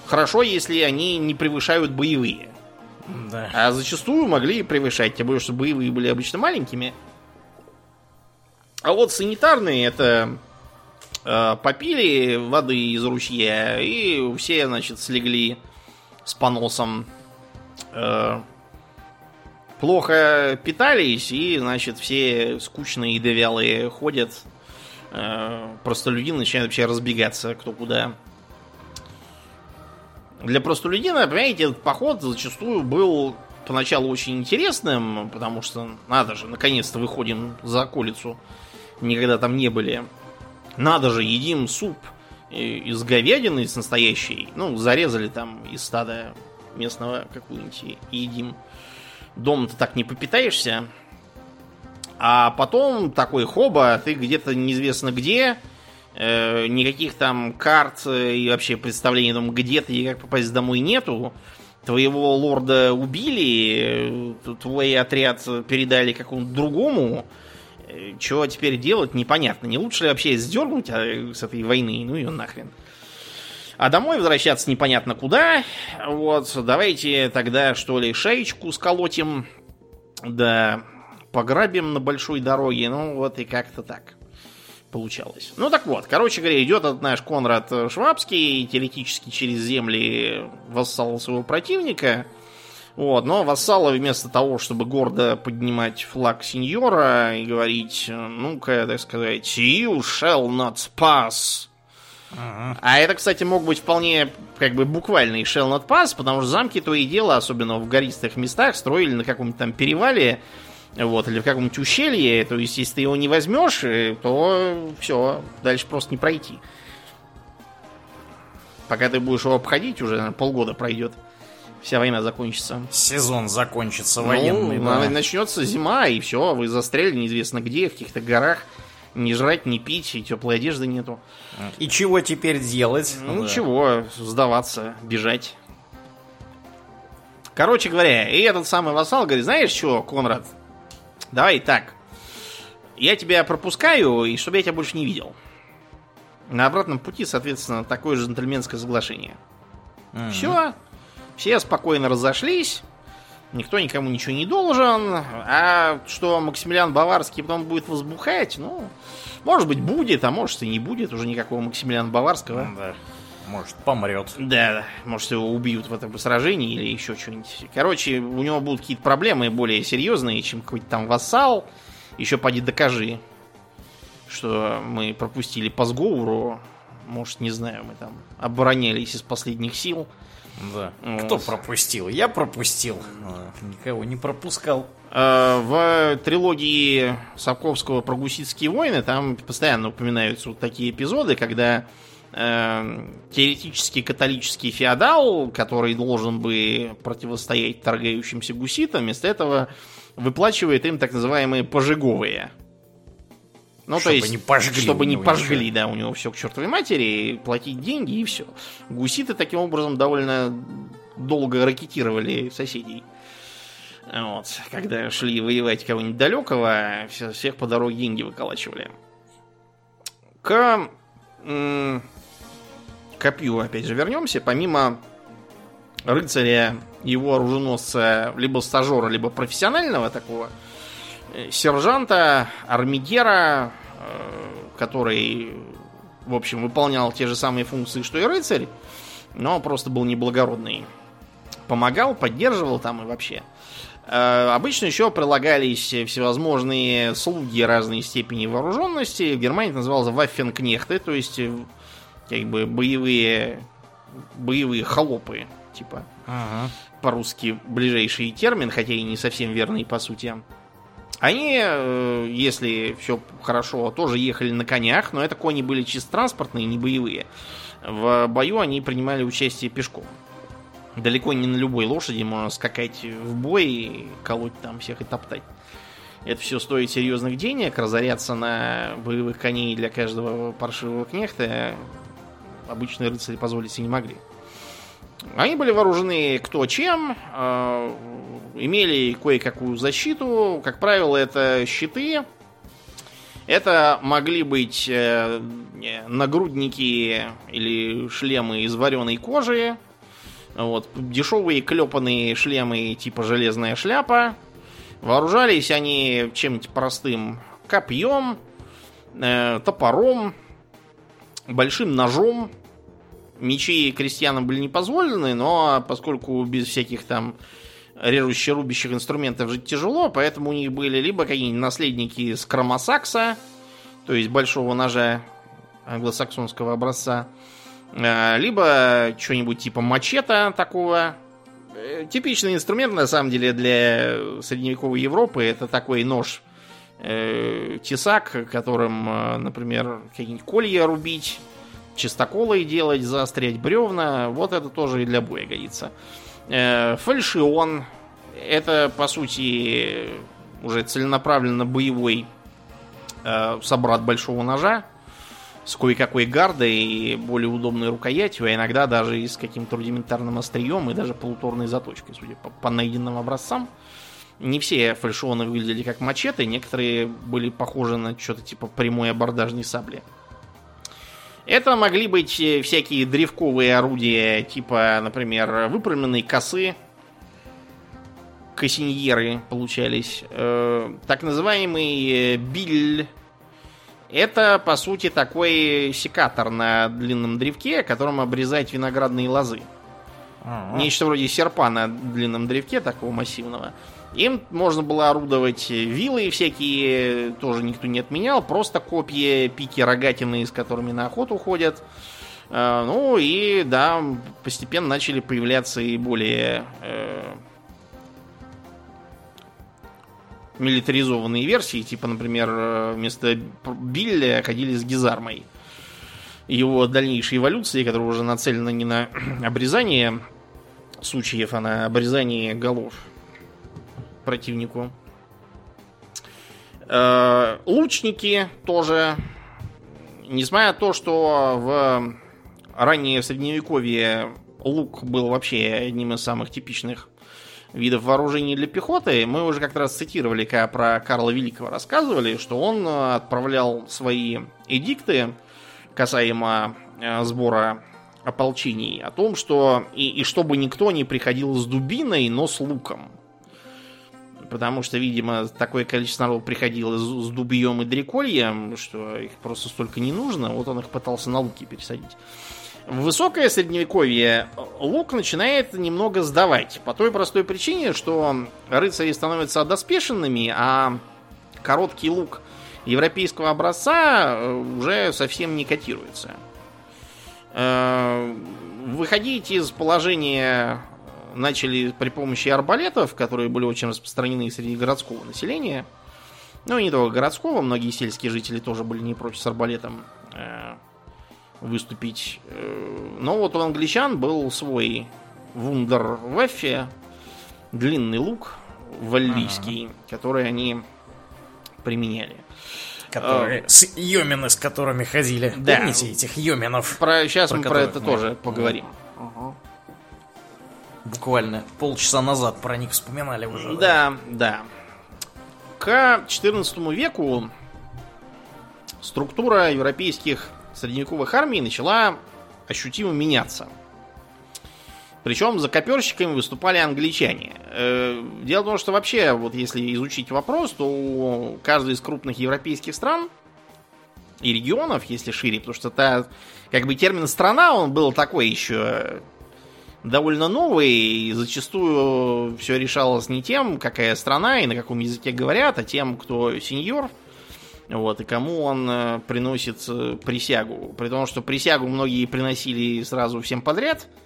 хорошо, если они не превышают боевые. Да. А зачастую могли превышать, тем более, что боевые были обычно маленькими. А вот санитарные это э, попили воды из ручья, и все, значит, слегли с поносом. Э, плохо питались, и, значит, все скучные и довялые ходят э, простолюдин начинает вообще разбегаться кто куда. Для простолюдина, понимаете, этот поход зачастую был поначалу очень интересным, потому что, надо же, наконец-то выходим за околицу. Никогда там не были. Надо же, едим суп из говядины, из настоящей. Ну, зарезали там из стада местного какую-нибудь и едим. Дома-то так не попитаешься. А потом такой хоба, ты где-то неизвестно где, э, никаких там карт и вообще представлений о том, где ты и как попасть домой нету. Твоего лорда убили, э, твой отряд передали какому-то другому. Чего теперь делать, непонятно. Не лучше ли вообще сдернуть а, с этой войны? Ну ее нахрен. А домой возвращаться непонятно куда. Вот, давайте тогда, что ли, шеечку сколотим. Да, пограбим на большой дороге. Ну, вот и как-то так получалось. Ну, так вот, короче говоря, идет этот наш Конрад Швабский, теоретически через земли вассал своего противника. Вот, но вассалы вместо того, чтобы гордо поднимать флаг сеньора и говорить, ну-ка, так сказать, you shall not pass. Ага. А это, кстати, мог быть вполне как бы буквальный shall not pass, потому что замки то и дело, особенно в гористых местах, строили на каком-то там перевале, вот, или в каком-нибудь ущелье, то есть, если ты его не возьмешь, э, то все, дальше просто не пройти. Пока ты будешь его обходить, уже наверное, полгода пройдет. Вся война закончится. Сезон закончится военный, ну, да. Начнется зима, и все, вы застряли неизвестно где, в каких-то горах. Ни жрать, ни пить, и теплой одежды нету. И чего теперь делать? Ну, Да. ничего, сдаваться, бежать. Короче говоря, и этот самый вассал говорит, знаешь что, Конрад, давай так, я тебя пропускаю, и чтобы я тебя больше не видел. На обратном пути, соответственно, такое же джентльменское соглашение. Мгм. Все, все спокойно разошлись, никто никому ничего не должен, а что Максимилиан Баварский потом будет возбухать, ну, может быть будет, а может и не будет уже никакого Максимилиана Баварского. Да. Может, помрет. Да, да. Может, его убьют в этом сражении или еще что-нибудь. Короче, у него будут какие-то проблемы более серьезные, чем какой-то там вассал. Еще поди докажи, что мы пропустили по сговору. Может, не знаю, мы там оборонялись из последних сил. Да. Вот. Кто пропустил? Я пропустил. А, Никого не пропускал. Э, В трилогии Сапковского про гуситские войны там постоянно упоминаются вот такие эпизоды, когда э, теоретически католический феодал, который должен бы противостоять торгающимся гуситам, вместо этого выплачивает им так называемые пожиговые. Ну, Чтобы то есть, не пожгли чтобы не пожгли, да, у него все к чертовой матери, платить деньги и все. Гуситы таким образом довольно долго ракетировали соседей. Вот, когда шли воевать кого-нибудь далекого, все- всех по дороге деньги выколачивали. К копью, опять же, вернемся. Помимо рыцаря, его оруженосца, либо стажера, либо профессионального такого, сержанта, армигера, э, который, в общем, выполнял те же самые функции, что и рыцарь, но просто был неблагородный. Помогал, поддерживал там и вообще. Э, Обычно еще прилагались всевозможные слуги разной степени вооруженности. В Германии это называлось ваффенкнехты, то есть э, как бы боевые, боевые холопы, типа Ага. по-русски ближайший термин, хотя и не совсем верный по сути. Они, э, если все хорошо, тоже ехали на конях, но это кони были чисто транспортные, не боевые. В бою они принимали участие пешком. Далеко не на любой лошади можно скакать в бой и колоть там всех и топтать. Это все стоит серьезных денег, разоряться на боевых коней для каждого паршивого кнехта обычные рыцари позволить себе не могли. Они были вооружены кто чем, э, имели кое-какую защиту. Как правило, это щиты. Это могли быть э, нагрудники или шлемы из вареной кожи. Вот, дешевые клепанные шлемы типа железная шляпа. Вооружались они чем-нибудь простым копьем, э, топором, большим ножом, мечи крестьянам были не позволены, но поскольку без всяких там режущих-рубящих инструментов жить тяжело, поэтому у них были либо какие-нибудь наследники с кромосакса, то есть большого ножа англосаксонского образца, э, либо что-нибудь типа мачете такого. Э, Типичный инструмент, на самом деле, для средневековой Европы это такой нож э, тесак, которым, например, какие-нибудь колья рубить, чистоколы делать, заострять бревна. Вот это тоже и для боя годится. Э, Фальшион. Это, по сути, уже целенаправленно боевой э, собрат большого ножа с кое-какой гардой и более удобной рукоятью, а иногда даже и с каким-то рудиментарным острием и даже полуторной заточкой, судя по, по найденным образцам. Не все фальшионы выглядели как мачете, некоторые были похожи на что-то типа прямой абордажной сабли. Это могли быть э, всякие древковые орудия, типа, например, выпрямленные косы, кассиньеры получались. Э, так называемый э, биль. Это, по сути, такой секатор на длинном древке, которым обрезать виноградные лозы. Ага. Нечто вроде серпа на длинном древке, такого массивного. Им можно было орудовать вилы всякие, тоже никто не отменял. Просто копья, пики, рогатины, с которыми на охоту ходят. Э, Ну и да, постепенно начали появляться и более э, милитаризованные версии, типа, например, э, вместо Билля ходили с гизармой. его дальнейшей эволюции, которая уже нацелена не на обрезание сучьев, а на обрезание голов противнику. Э, лучники тоже, несмотря на то, что в раннее средневековье лук был вообще одним из самых типичных видов вооружений для пехоты, мы уже как-то раз цитировали, когда про Карла Великого рассказывали, что он отправлял свои эдикты касаемо э, сбора ополчений о том, что и, и чтобы никто не приходил с дубиной, но с луком. Потому что, видимо, такое количество народу приходило с, с дубьем и дрекольем, что их просто столько не нужно. Вот он их пытался на луки пересадить. В высокое средневековье лук начинает немного сдавать. По той простой причине, что рыцари становятся одоспешенными, а короткий лук европейского образца э, уже совсем не котируется. Э, выходить из положения начали при помощи арбалетов, которые были очень распространены среди городского населения. Ну и не только городского, многие сельские жители тоже были не прочь с арбалетом э, выступить. Но вот у англичан был свой вундер Веффе, длинный лук валлийский, ага. который они применяли. Которые, а, с йомины, с которыми ходили. Да. Помните этих йоминов? Про, сейчас про мы про это мы... тоже поговорим. Угу. Буквально полчаса назад про них вспоминали уже. Да, да. К XIV веку структура европейских средневековых армий начала ощутимо меняться. Причем за коперщиками выступали англичане. Э, дело в том, что вообще, вот если изучить вопрос, то у каждой из крупных европейских стран и регионов, если шире, потому что это как бы термин страна, он был такой еще довольно новый, и зачастую все решалось не тем, какая страна и на каком языке говорят, а тем, кто сеньор, вот, и кому он э, приносит э, присягу. При том, что присягу многие приносили сразу всем подряд –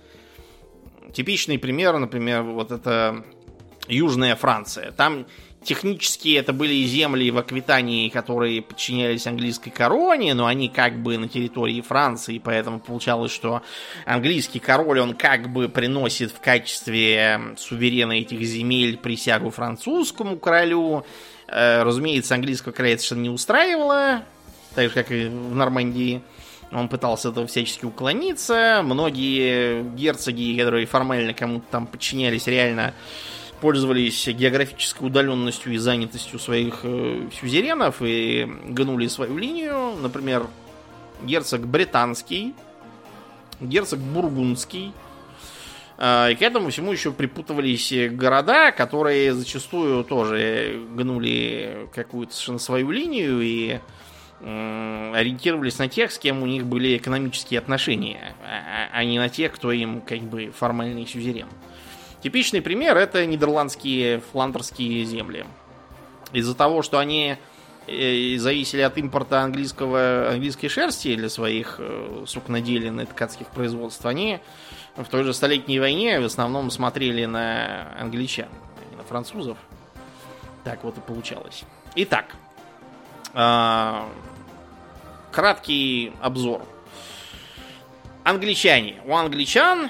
Типичный пример, например, вот это Южная Франция. Там технически это были земли в Аквитании, которые подчинялись английской короне, но они как бы на территории Франции, поэтому получалось, что английский король, он как бы приносит в качестве суверена этих земель присягу французскому королю. Э, разумеется, английского короля это совершенно не устраивало, так же, как и в Нормандии. Он пытался этого всячески уклониться. Многие герцоги, которые формально кому-то там подчинялись, реально пользовались географической удаленностью и занятостью своих э, сюзеренов и гнули свою линию. Например, герцог британский, герцог бургундский. Э, и к этому всему еще припутывались города, которые зачастую тоже гнули какую-то совершенно свою линию и ориентировались на тех, с кем у них были экономические отношения, а, а, а не на тех, кто им как бы формальный сюзерен. Типичный пример это нидерландские фландерские земли. Из-за того, что они э, зависели от импорта английского, английской шерсти для своих э, сукноделин и ткацких производств, они в той же Столетней войне в основном смотрели на англичан, а на французов. Так вот и получалось. Итак, а, краткий обзор. Англичане. У англичан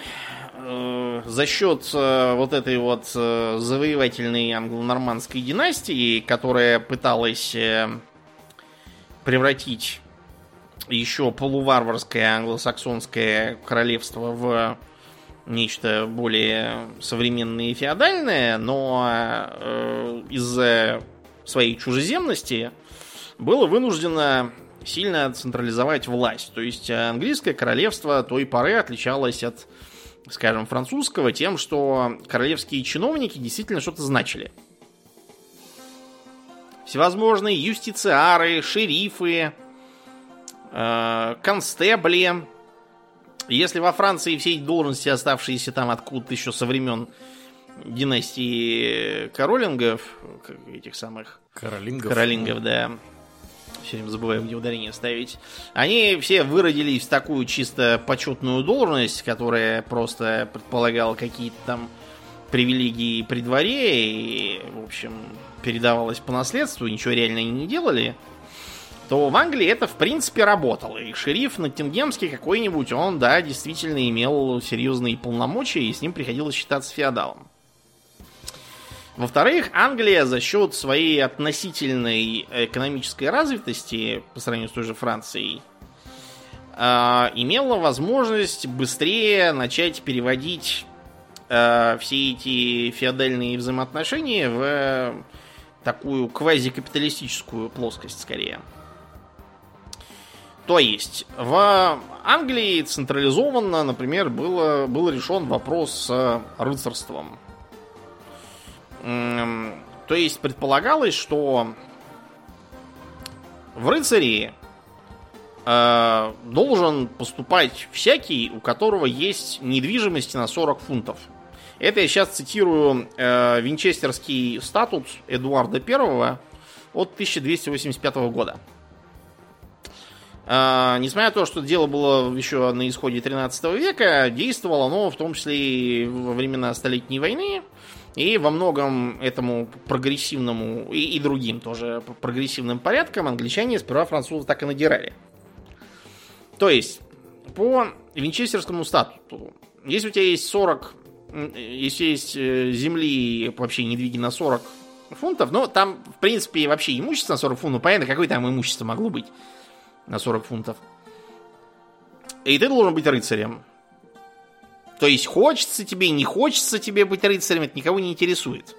за счет э, вот этой вот э, завоевательной англо-нормандской династии, которая пыталась э, превратить еще полуварварское англосаксонское королевство в нечто более современное и феодальное, но э, из-за своей чужеземности было вынуждено сильно централизовать власть. То есть э, английское королевство той поры отличалось от, скажем, французского тем, что королевские чиновники действительно что-то значили. Всевозможные юстициары, шерифы, э, констебли. Если во Франции все эти должности, оставшиеся там откуда-то еще со времен династии королингов, этих самых... Каролингов. Каролингов, да все время забываю, где ударение ставить. Они все выродились в такую чисто почетную должность, которая просто предполагала какие-то там привилегии при дворе и, в общем, передавалась по наследству, ничего реально не делали. то в Англии это в принципе работало. И шериф Ноттингемский какой-нибудь, он, да, действительно имел серьезные полномочия, и с ним приходилось считаться феодалом. Во-вторых, Англия за счет своей относительной экономической развитости по сравнению с той же Францией э, имела возможность быстрее начать переводить э, все эти феодальные взаимоотношения в такую квазикапиталистическую плоскость скорее. То есть, в Англии централизованно, например, было, был решен вопрос с рыцарством. То есть, предполагалось, что в рыцари э, должен поступать всякий, у которого есть недвижимости на 40 фунтов. Это я сейчас цитирую э, Винчестерский статут Эдуарда I от 1285 года. А, несмотря на то, что дело было еще на исходе 13 века, действовало оно в том числе и во времена Столетней войны, и во многом этому прогрессивному и, и другим тоже прогрессивным порядкам англичане сперва французов так и надирали. То есть, по Винчестерскому статуту, если у тебя есть 40, если есть э, земли вообще недвиги на 40 фунтов, но там, в принципе, вообще имущество на 40 фунтов, понятно, какое там имущество могло быть на 40 фунтов. И ты должен быть рыцарем. То есть хочется тебе, не хочется тебе быть рыцарем, это никого не интересует.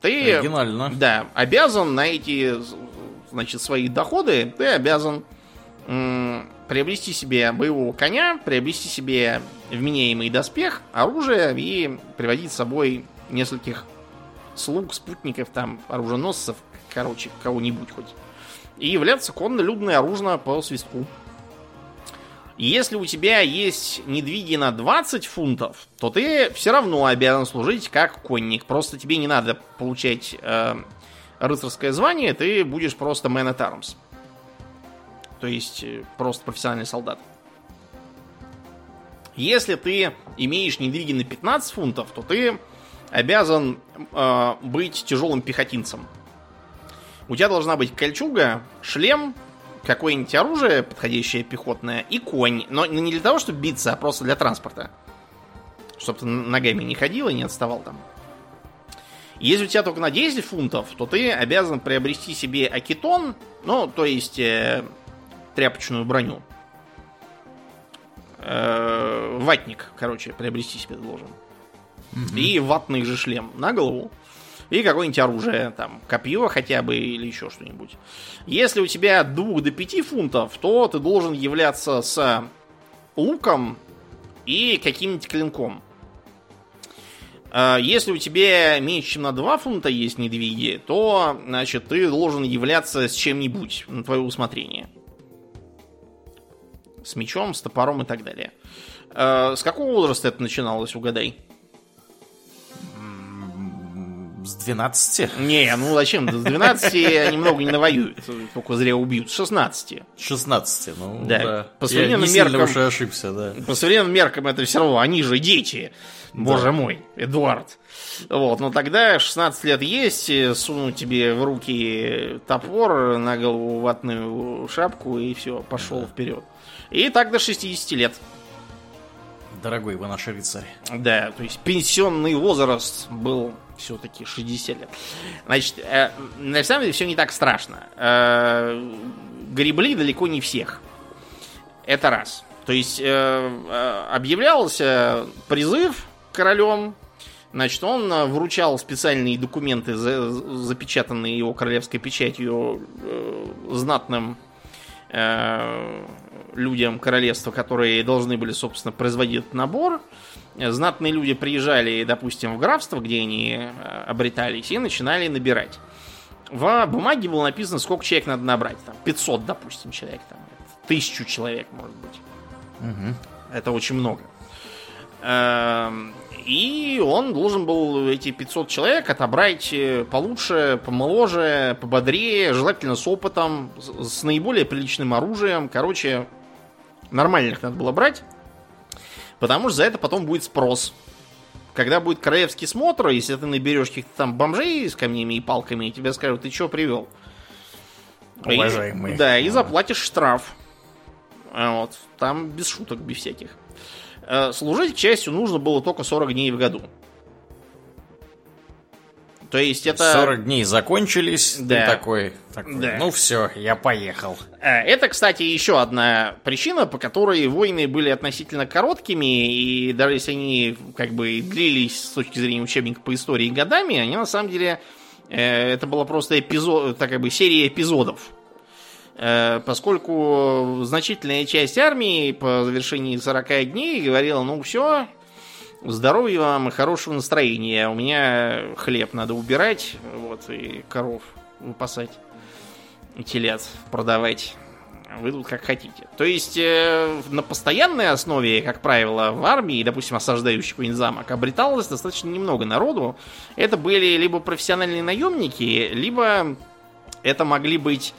Ты, Оригинально. Да, обязан на эти, значит, свои доходы, ты обязан м, приобрести себе боевого коня, приобрести себе вменяемый доспех, оружие и приводить с собой нескольких слуг, спутников, там, оруженосцев, короче, кого-нибудь хоть и являться конно-людно оружно по свистку. Если у тебя есть недвиги на 20 фунтов, то ты все равно обязан служить как конник. Просто тебе не надо получать э, рыцарское звание, ты будешь просто man at arms. То есть э, просто профессиональный солдат. Если ты имеешь недвиги на 15 фунтов, то ты обязан э, быть тяжелым пехотинцем. У тебя должна быть кольчуга, шлем, какое-нибудь оружие, подходящее пехотное, и конь. Но не для того, чтобы биться, а просто для транспорта. Чтобы ты ногами не ходил и не отставал там. Если у тебя только на 10 фунтов, то ты обязан приобрести себе акетон, ну, то есть э, тряпочную броню. Э, ватник, короче, приобрести себе должен. Угу. И ватный же шлем на голову и какое-нибудь оружие, там, копье хотя бы или еще что-нибудь. Если у тебя от 2 до 5 фунтов, то ты должен являться с луком и каким-нибудь клинком. А, если у тебя меньше, чем на 2 фунта есть недвиги, то, значит, ты должен являться с чем-нибудь на твое усмотрение. С мечом, с топором и так далее. А, с какого возраста это начиналось, угадай? С 12? Не, ну зачем? С 12 они много не навоюют. Только зря убьют. С 16. 16, ну да. да. По современным Я меркам... уж ошибся, да. По современным меркам это все равно, они же дети. Боже да. мой, Эдуард. Вот, но тогда 16 лет есть, суну тебе в руки топор, на голову ватную шапку и все, пошел да. вперед. И так до 60 лет. Дорогой вы наш рыцарь. Да, то есть пенсионный возраст был все-таки 60 лет. Значит, э, на самом деле все не так страшно. Э, гребли далеко не всех. Это раз. То есть э, э, объявлялся призыв королем, значит, он вручал специальные документы, за, запечатанные его королевской печатью э, знатным э, людям королевства, которые должны были, собственно, производить этот набор знатные люди приезжали, допустим, в графство, где они э, обретались, и начинали набирать. В бумаге было написано, сколько человек надо набрать. Там 500, допустим, человек. Там, тысячу человек, может быть. Угу. Это очень много. Эм, и он должен был эти 500 человек отобрать э, получше, помоложе, пободрее, желательно с опытом, с наиболее приличным оружием. Короче, нормальных надо было брать. Потому что за это потом будет спрос. Когда будет королевский смотр, если ты наберешь каких-то там бомжей с камнями и палками, и тебе скажут, ты что привел? уважаемые. И, да, и заплатишь штраф. А Вот. Там без шуток, без всяких. Э, Служить, к счастью, нужно было только 40 дней в году. То есть это... 40 дней закончились, Да. ты такой, такой, Да. ну все, я поехал. Э, Это, кстати, еще одна причина, по которой войны были относительно короткими, и даже если они как бы длились с точки зрения учебника по истории годами, они на самом деле э, это была просто эпизод, так как бы серия эпизодов. Э, Поскольку значительная часть армии по завершении 40 дней говорила, ну все, здоровья вам и хорошего настроения. У меня хлеб надо убирать, вот, и коров выпасать и телят продавать. Вы тут как хотите. То есть э, на постоянной основе, как правило, в армии, допустим, осаждающий какой-нибудь замок, обреталось достаточно немного народу. Это были либо профессиональные наемники, либо это могли быть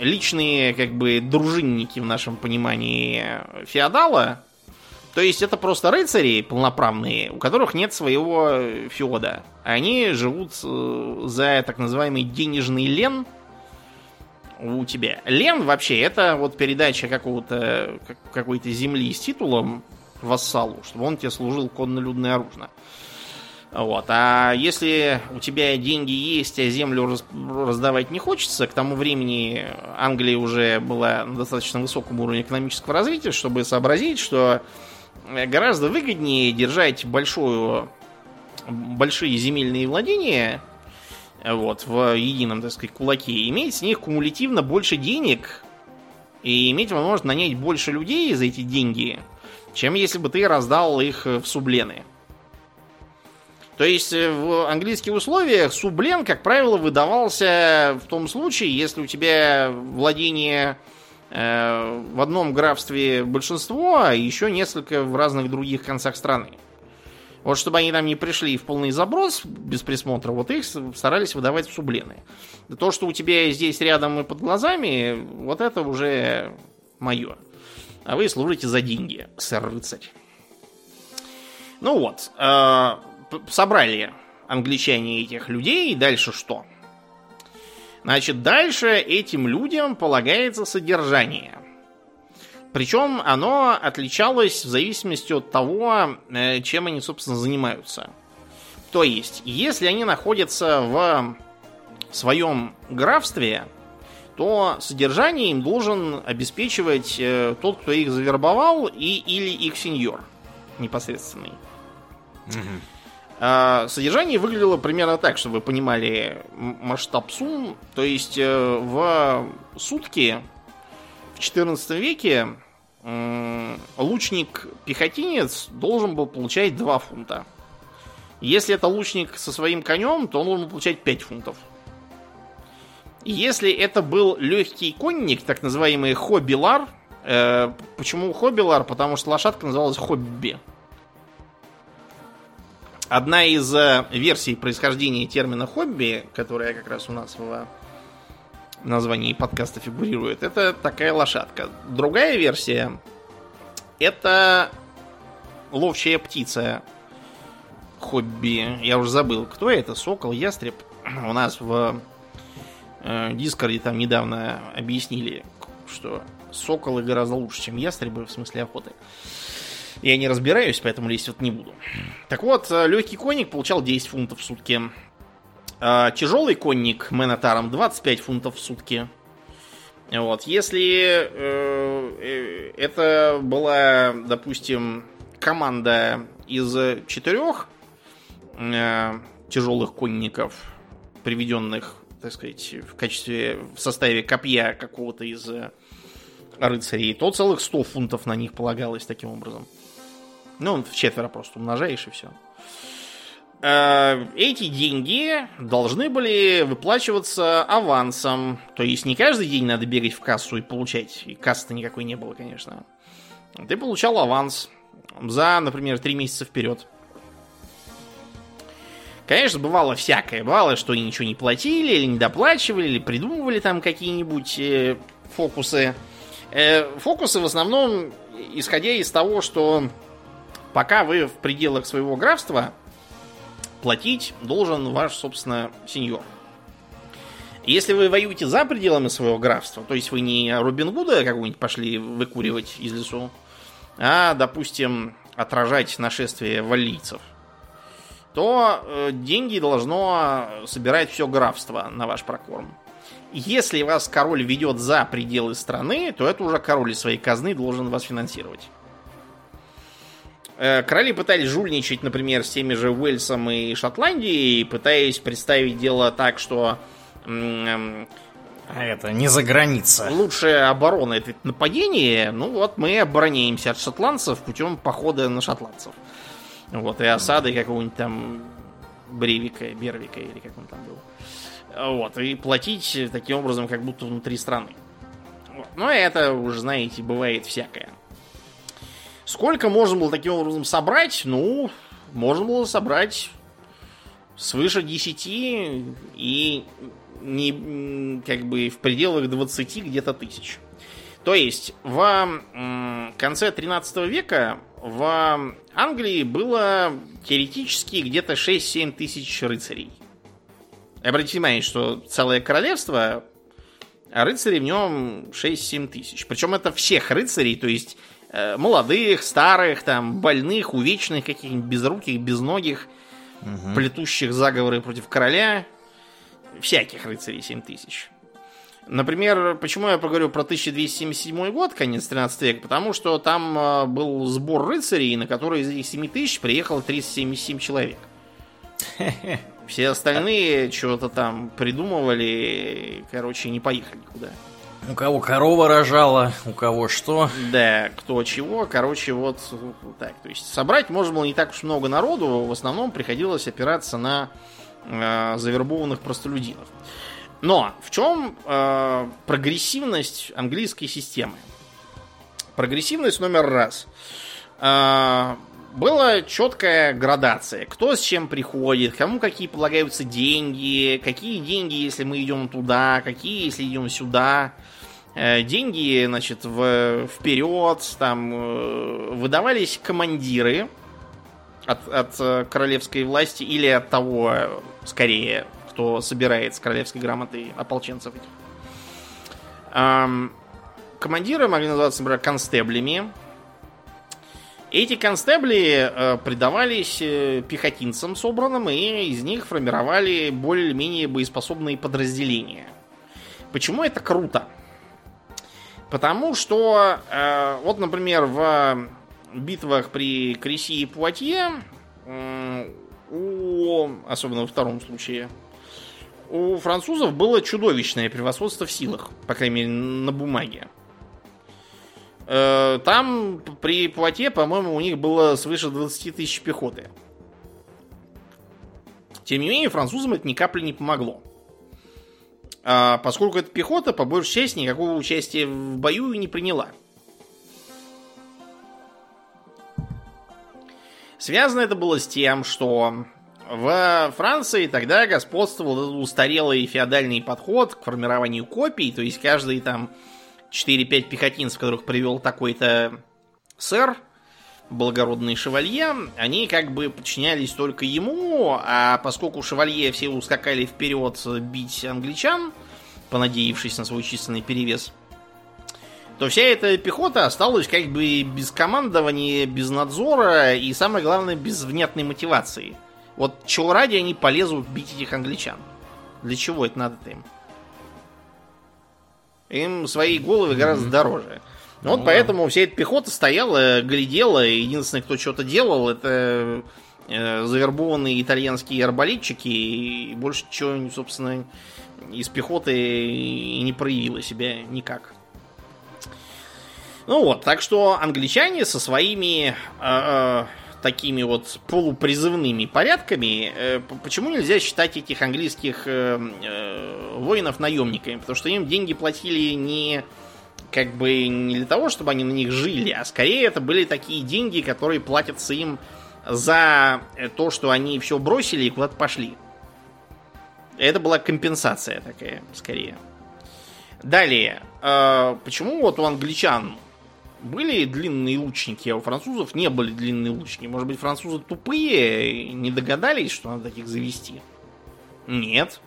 личные, как бы, дружинники в нашем понимании феодала. То есть это просто рыцари полноправные, у которых нет своего э, феода. Они живут э, за так называемый денежный лен у тебя. Лен вообще это вот передача какого-то как- какой-то земли с титулом вассалу, чтобы он тебе служил конно-людно оружно. Вот. А если у тебя деньги есть, а землю раз- раздавать не хочется, к тому времени Англия уже была на достаточно высоком уровне экономического развития, чтобы сообразить, что гораздо выгоднее держать большую, большие земельные владения вот, в едином, так сказать, кулаке, иметь с них кумулятивно больше денег и иметь возможность нанять больше людей за эти деньги, чем если бы ты раздал их в сублены. То есть э, в английских условиях сублен, как правило, выдавался в том случае, если у тебя владение в одном графстве большинство, а еще несколько в разных других концах страны. Вот чтобы они там не пришли в полный заброс без присмотра, вот их старались выдавать в сублены. То, что у тебя здесь рядом и под глазами, вот это уже мое. А вы служите за деньги, сэр-рыцарь. Ну вот, э, собрали англичане этих людей, дальше что? Значит, дальше этим людям полагается содержание. Причем оно отличалось в зависимости от того, э, чем они, собственно, занимаются. То есть, если они находятся в своем графстве, то содержание им должен обеспечивать э, тот, кто их завербовал, и, или их сеньор непосредственный. А, Содержание выглядело примерно так, чтобы вы понимали масштаб сумм. То есть э, в сутки в 14 веке лучник-пехотинец должен был получать 2 фунта. Если это лучник со своим конем, то он должен получать 5 фунтов. Если это был легкий конник, так называемый хоббилар, э, почему хоббилар? Потому что лошадка называлась хобби. Одна из э, версий происхождения термина хобби, которая как раз у нас в названии подкаста фигурирует, это такая лошадка. Другая версия это ловчая птица хобби. Я уже забыл, кто это, сокол, ястреб. У нас в э, Дискорде там недавно объяснили, что соколы гораздо лучше, чем ястребы в смысле охоты. Я не разбираюсь, поэтому лезть вот не буду. Так вот, э, легкий конник получал 10 фунтов в сутки. А Тяжелый конник Менотаром 25 фунтов в сутки. Вот, если э, э, это была, допустим, команда из четырех э, тяжелых конников, приведенных, так сказать, в качестве, в составе копья какого-то из э, рыцарей, то целых 100 фунтов на них полагалось таким образом. Ну, в четверо просто умножаешь и все. Эти деньги должны были выплачиваться авансом. То есть не каждый день надо бегать в кассу и получать. И кассы-то никакой не было, конечно. Ты получал аванс за, например, три месяца вперед. Конечно, бывало всякое. Бывало, что ничего не платили, или не доплачивали, или придумывали там какие-нибудь э, фокусы. Э, фокусы в основном исходя из того, что пока вы в пределах своего графства, платить должен ваш, собственно, сеньор. Если вы воюете за пределами своего графства, то есть вы не Робин Гуда какого-нибудь пошли выкуривать из лесу, а, допустим, отражать нашествие валлийцев, то э, деньги должно собирать все графство на ваш прокорм. Если вас король ведет за пределы страны, то это уже король из своей казны должен вас финансировать. Э, короли пытались жульничать, например, с теми же Уэльсом и Шотландией, пытаясь представить дело так, что а это не за граница. Лучшая оборона это нападение. Ну вот мы обороняемся от шотландцев путем похода на шотландцев. Вот, и осады какого-нибудь там Бревика, Бервика или как он там был. Вот, и платить таким образом, как будто внутри страны. Вот. Но это уже, знаете, бывает всякое. Сколько можно было таким образом собрать? Ну, можно было собрать свыше 10 и не, как бы в пределах 20 где-то тысяч. То есть в конце 13 века в Англии было теоретически где-то 6-7 тысяч рыцарей. Обратите внимание, что целое королевство, а рыцарей в нем 6-7 тысяч. Причем это всех рыцарей, то есть молодых, старых, там, больных, увечных, каких-нибудь безруких, безногих, угу. плетущих заговоры против короля. Всяких рыцарей 7 тысяч. Например, почему я поговорю про 1277 год, конец 13 века? Потому что там э, был сбор рыцарей, на который из этих 7 тысяч приехало 377 человек. Все остальные что-то там придумывали, короче, не поехали никуда. У кого корова рожала, у кого что. Да, кто чего, короче, вот так. То есть собрать можно было не так уж много народу, в основном приходилось опираться на э, завербованных простолюдинов. Но в чем э, прогрессивность английской системы? Прогрессивность номер раз. Э, была четкая градация. Кто с чем приходит, кому какие полагаются деньги, какие деньги, если мы идем туда, какие, если идем сюда. Э, деньги, значит, в, вперед, там э, выдавались командиры от, от э, королевской власти или от того, скорее, кто собирает с королевской грамоты ополченцев этих. Командиры могли называться, например, констеблями, эти констебли э, придавались э, пехотинцам собранным, и из них формировали более-менее боеспособные подразделения. Почему это круто? Потому что, э, вот, например, в битвах при Креси и Пуатье, э, у, особенно во втором случае, у французов было чудовищное превосходство в силах, по крайней мере, на бумаге. Э, там при плоте, по-моему, у них было свыше 20 тысяч пехоты. Тем не менее, французам это ни капли не помогло. А поскольку эта пехота, по большей части, никакого участия в бою не приняла. Связано это было с тем, что в Франции тогда господствовал устарелый феодальный подход к формированию копий, то есть каждый там 4-5 пехотинцев, которых привел такой-то сэр, благородный шевалье, они как бы подчинялись только ему, а поскольку шевалье все ускакали вперед бить англичан, понадеявшись на свой численный перевес, то вся эта пехота осталась как бы без командования, без надзора и, самое главное, без внятной мотивации. Вот чего ради они полезут бить этих англичан? Для чего это надо-то им? Им свои головы гораздо mm-hmm. дороже. Ну, вот поэтому да. вся эта пехота стояла, глядела, и единственное, кто что-то делал, это э, завербованные итальянские арбалетчики, и больше чего, собственно, из пехоты и не проявило себя никак. Ну вот, так что англичане со своими э, э, такими вот полупризывными порядками, э, почему нельзя считать этих английских э, э, воинов наемниками? Потому что им деньги платили не как бы не для того, чтобы они на них жили, а скорее это были такие деньги, которые платятся им за то, что они все бросили и куда-то пошли. Это была компенсация такая, скорее. Далее, почему вот у англичан были длинные лучники, а у французов не были длинные лучники. Может быть, французы тупые и не догадались, что надо таких завести? Нет.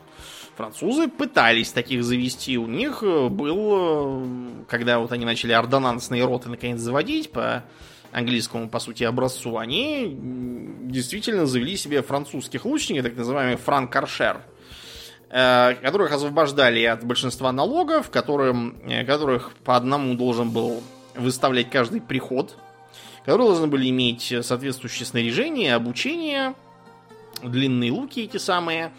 Французы пытались таких завести. У них э, был, э, когда вот они начали ордонансные роты наконец заводить по английскому, по сути, образцу, они действительно завели себе французских лучников, так называемый франк-аршер, э, которых освобождали от большинства налогов, которым, которых по одному должен был выставлять каждый приход, которые должны были иметь соответствующее снаряжение, обучение, длинные луки эти самые.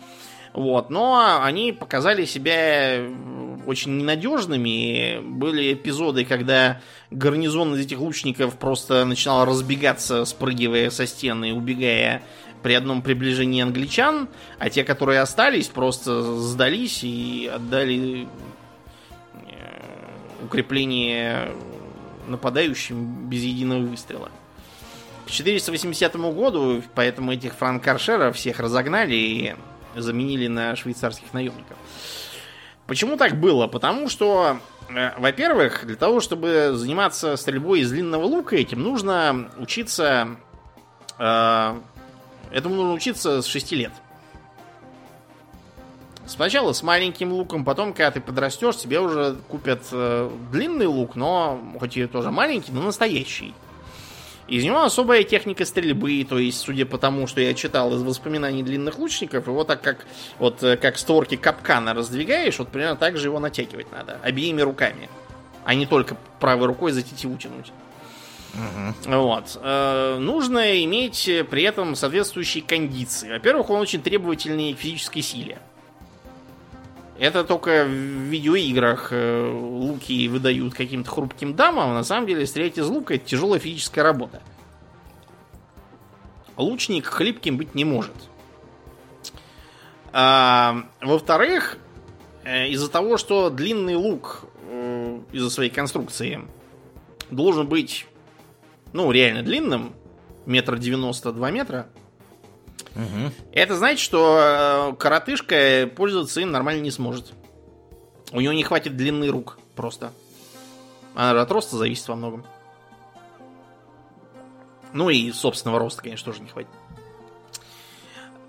Вот, но они показали себя очень ненадежными. Были эпизоды, когда гарнизон из этих лучников просто начинал разбегаться, спрыгивая со стены, убегая при одном приближении англичан, а те, которые остались, просто сдались и отдали э, укрепление нападающим без единого выстрела. К 480 году, поэтому этих франкаршеров всех разогнали и заменили на швейцарских наемников. Почему так было? Потому что, э, во-первых, для того, чтобы заниматься стрельбой из длинного лука, этим нужно учиться... Э, этому нужно учиться с 6 лет. Сначала с маленьким луком, потом, когда ты подрастешь, тебе уже купят э, длинный лук, но хоть и тоже маленький, но настоящий. Из него особая техника стрельбы, то есть, судя по тому, что я читал из воспоминаний длинных лучников, его так как вот э, как створки капкана раздвигаешь, вот примерно так же его натягивать надо, обеими руками, а не только правой рукой за тетиву тянуть. Угу. Вот. Э, нужно иметь при этом соответствующие кондиции. Во-первых, он очень требовательный к физической силе. Это только в видеоиграх э, луки выдают каким-то хрупким дамам. А на самом деле стрелять из лука это тяжелая физическая работа. Лучник хлипким быть не может. А, во-вторых, э, из-за того, что длинный лук э, из-за своей конструкции должен быть, ну, реально длинным, метр девяносто два метра, Угу. Это значит, что э, коротышка пользоваться им нормально не сможет. У него не хватит длины рук просто. Она от роста зависит во многом. Ну и собственного роста, конечно, тоже не хватит.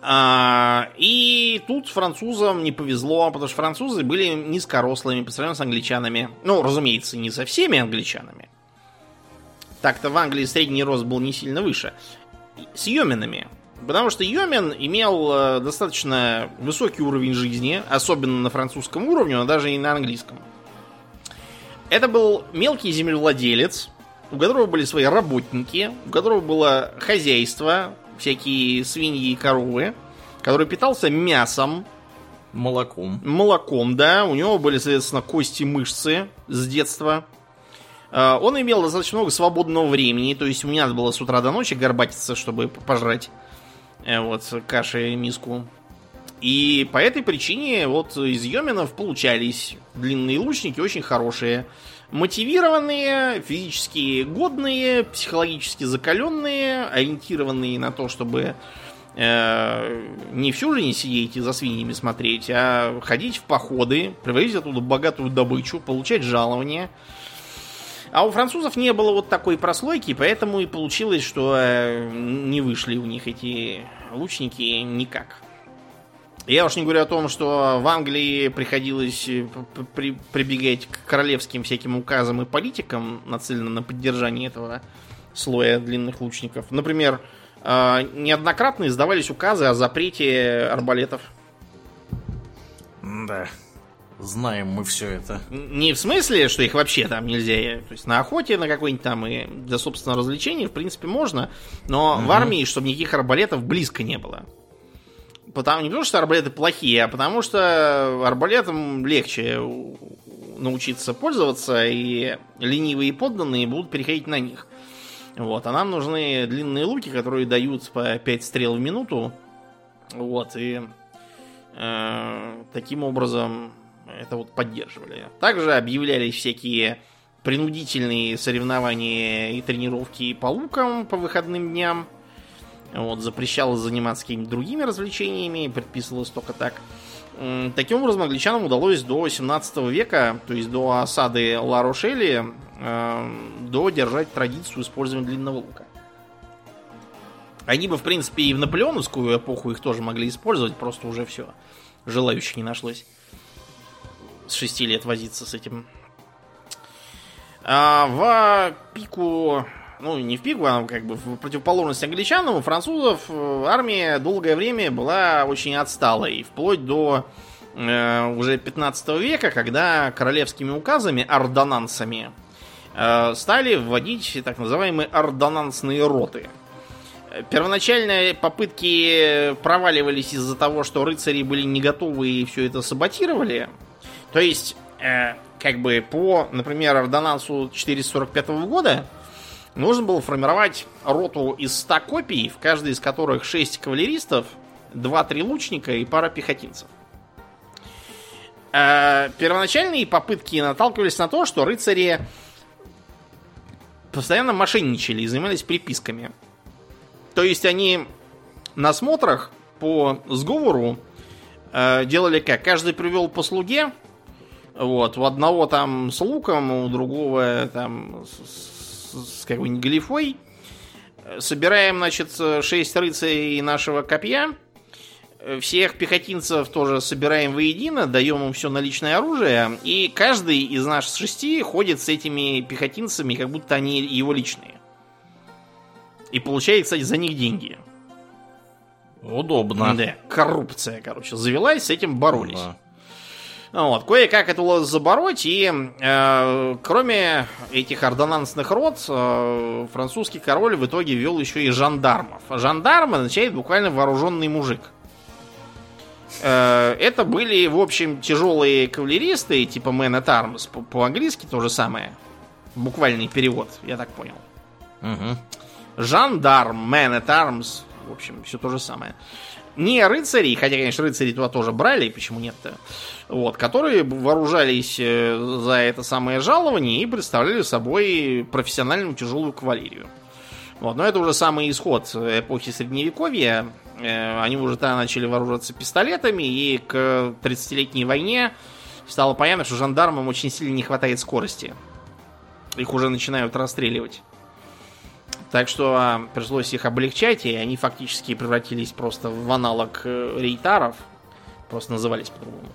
А, и тут французам не повезло, потому что французы были низкорослыми по сравнению с англичанами. Ну, разумеется, не со всеми англичанами. Так-то в Англии средний рост был не сильно выше. С йоминами Потому что Йомен имел э, достаточно высокий уровень жизни, особенно на французском уровне, но даже и на английском. Это был мелкий землевладелец, у которого были свои работники, у которого было хозяйство, всякие свиньи и коровы, который питался мясом. Молоком. Молоком, да. У него были, соответственно, кости, мышцы с детства. Э, он имел достаточно много свободного времени, то есть ему не надо было с утра до ночи горбатиться, чтобы пожрать. Э, вот, каши миску. И по этой причине вот из Йоминов получались длинные лучники очень хорошие. Мотивированные, физически годные, психологически закаленные, ориентированные на то, чтобы э, не всю жизнь сидеть и за свиньями смотреть, а ходить в походы, привозить оттуда богатую добычу, получать жалования. А у французов не было вот такой прослойки, поэтому и получилось, что э, не вышли у них эти лучники никак. Я уж не говорю о том, что в Англии приходилось э, при, прибегать к королевским всяким указам и политикам, нацеленным на поддержание этого слоя длинных лучников. Например, э, неоднократно издавались указы о запрете арбалетов. Да. Знаем мы все это. Не в смысле, что их вообще там нельзя. То есть на охоте на какой-нибудь там и для собственного развлечения, в принципе, можно. Но угу. в армии, чтобы никаких арбалетов близко не было. Потому, не потому, что арбалеты плохие, а потому что арбалетом легче научиться пользоваться, и ленивые подданные будут переходить на них. Вот, а нам нужны длинные луки, которые дают по 5 стрел в минуту. Вот, и э, таким образом это вот поддерживали. Также объявлялись всякие принудительные соревнования и тренировки по лукам по выходным дням. Вот, запрещалось заниматься какими-то другими развлечениями, предписывалось только так. Таким образом, англичанам удалось до 17 века, то есть до осады Ла-Рошели, э, додержать традицию использования длинного лука. Они бы, в принципе, и в наполеоновскую эпоху их тоже могли использовать, просто уже все желающих не нашлось с 6 лет возиться с этим. А в пику, ну не в пику, а как бы в противоположность англичанам, у французов э, армия долгое время была очень отсталой, вплоть до э, уже 15 века, когда королевскими указами, ордонансами, э, стали вводить так называемые ордонансные роты. Первоначальные попытки проваливались из-за того, что рыцари были не готовы и все это саботировали. То есть, э, как бы по, например, ордонансу 445 года нужно было формировать роту из 100 копий, в каждой из которых 6 кавалеристов, 2-3 лучника и пара пехотинцев. Э, первоначальные попытки наталкивались на то, что рыцари постоянно мошенничали и занимались приписками. То есть они на смотрах по сговору э, делали как? Каждый привел по слуге. Вот, у одного там с луком, у другого там с, с, какой-нибудь глифой. Собираем, значит, шесть рыцарей нашего копья. Всех пехотинцев тоже собираем воедино, даем им все наличное оружие. И каждый из наших шести ходит с этими пехотинцами, как будто они его личные. И получает, кстати, за них деньги. Удобно. Да, коррупция, короче, завелась, с этим боролись. Да. Вот, кое-как это забороть, и э, кроме этих ордонансных род, э, французский король в итоге ввел еще и жандармов. Жандарм означает буквально вооруженный мужик. Э, это были, в общем, тяжелые кавалеристы, типа Man at Arms, по- по-английски то же самое. Буквальный перевод, я так понял. Мгм. Жандарм, Man at Arms, в общем, все то же самое. Не рыцари, хотя, конечно, рыцари туда тоже брали, почему нет-то, вот, которые вооружались э, за это самое жалование и представляли собой профессиональную тяжелую кавалерию. Вот, но это уже самый исход эпохи Средневековья. Э, Они уже тогда начали вооружаться пистолетами, и к 30-летней войне стало понятно, что жандармам очень сильно не хватает скорости. Их уже начинают расстреливать. Так что а, пришлось их облегчать, и они фактически превратились просто в аналог э, рейтаров. Просто назывались по-другому.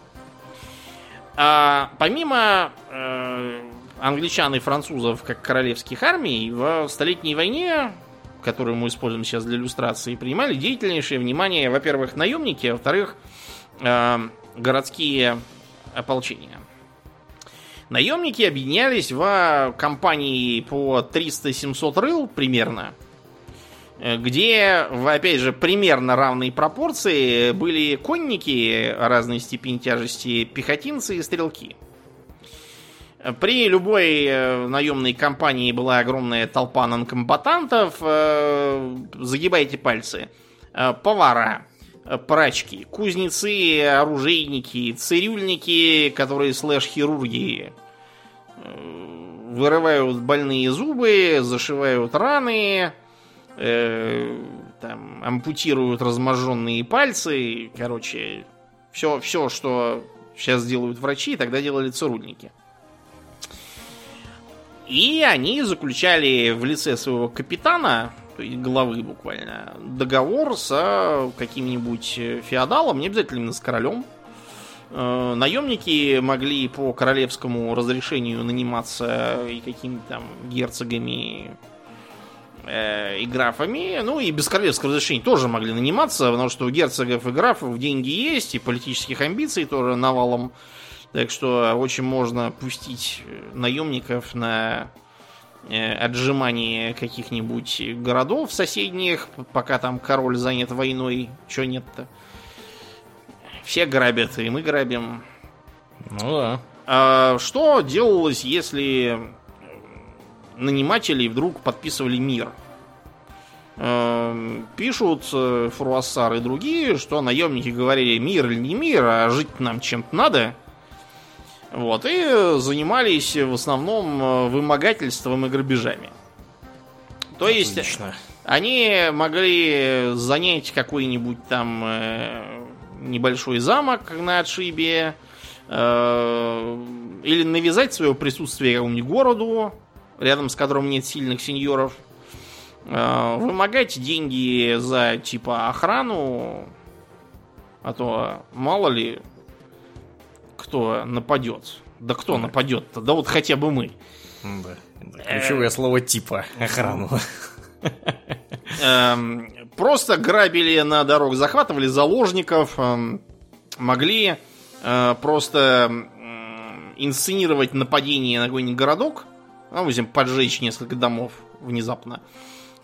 А, помимо э, англичан и французов как королевских армий, в Столетней войне, которую мы используем сейчас для иллюстрации, принимали деятельнейшее внимание, во-первых, наемники, а во-вторых, э, городские ополчения. Наемники объединялись в компании по 300-700 рыл примерно, э, где, опять же, примерно равной пропорции были конники разной степени тяжести, пехотинцы и стрелки. При любой э, наемной компании была огромная толпа нонкомбатантов. э, Загибайте пальцы. Повара, прачки, кузнецы, оружейники, цирюльники, которые слэш-хирурги. Э, Вырывают больные зубы, зашивают раны, э, там, ампутируют разможженные пальцы. Короче, все, все, что сейчас делают врачи, тогда делали цирульники. И они заключали в лице своего капитана, главы буквально, договор с э, каким-нибудь э, феодалом, не обязательно именно с королем. Э, Наемники могли по королевскому разрешению наниматься и какими-то там герцогами э, и графами. Ну и без королевского разрешения тоже могли наниматься, потому что у герцогов и графов деньги есть, и политических амбиций тоже навалом. Так что очень можно пустить наемников на э, отжимание каких-нибудь городов соседних, пока там король занят войной. Чё нет-то? Все грабят, и мы грабим. Ну да. А что делалось, если наниматели вдруг подписывали мир? Эм, Пишут э, Фруассар и другие, что наемники говорили мир или не мир, а жить нам чем-то надо. Вот, и занимались в основном э, вымогательством и грабежами. То есть Отлично. они могли занять какой-нибудь там э, небольшой замок на отшибе, э, или навязать свое присутствие какому-нибудь городу, рядом с которым нет сильных сеньоров, э, вымогать деньги за типа охрану, А то мало ли кто нападет. Да кто нападет-то? Да вот хотя бы мы. Да. Ключевое слово типа охрану. Эм, просто грабили на дорог, захватывали заложников, эм, могли э, просто инсценировать нападение на какой-нибудь городок, ну, допустим, поджечь несколько домов внезапно.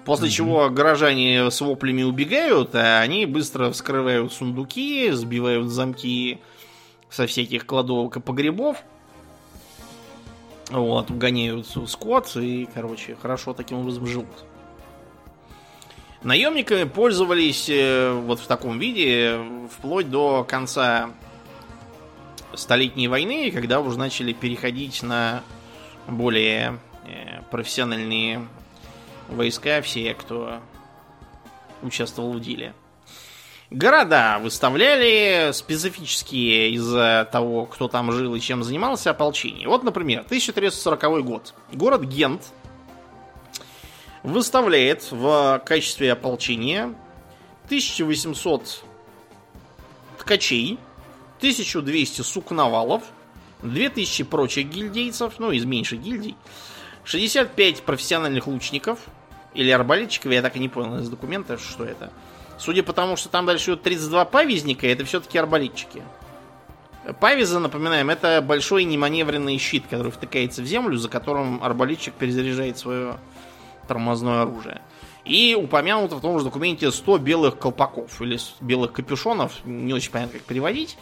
После чего горожане с воплями убегают, а они быстро вскрывают сундуки, сбивают замки со всяких кладовок и погребов. Вот, угоняют скот и, короче, хорошо таким образом живут. Наемниками пользовались э, вот в таком виде вплоть до конца Столетней войны, когда уже начали переходить на более э, профессиональные войска, все, кто участвовал в деле. Города выставляли специфические из-за того, кто там жил и чем занимался, ополчение. Вот, например, 1340 год. Город Гент выставляет в качестве ополчения 1800 ткачей, 1200 сукновалов, 2000 прочих гильдейцев, ну, из меньших гильдий, 65 профессиональных лучников или арбалетчиков, я так и не понял из документа, что это. Судя по тому, что там дальше идет 32 павизника, это все-таки арбалетчики. Павиза, напоминаем, это большой неманевренный щит, который втыкается в землю, за которым арбалетчик перезаряжает свое тормозное оружие. И упомянуто в том же документе 100 белых колпаков или белых капюшонов, не очень понятно, как переводить.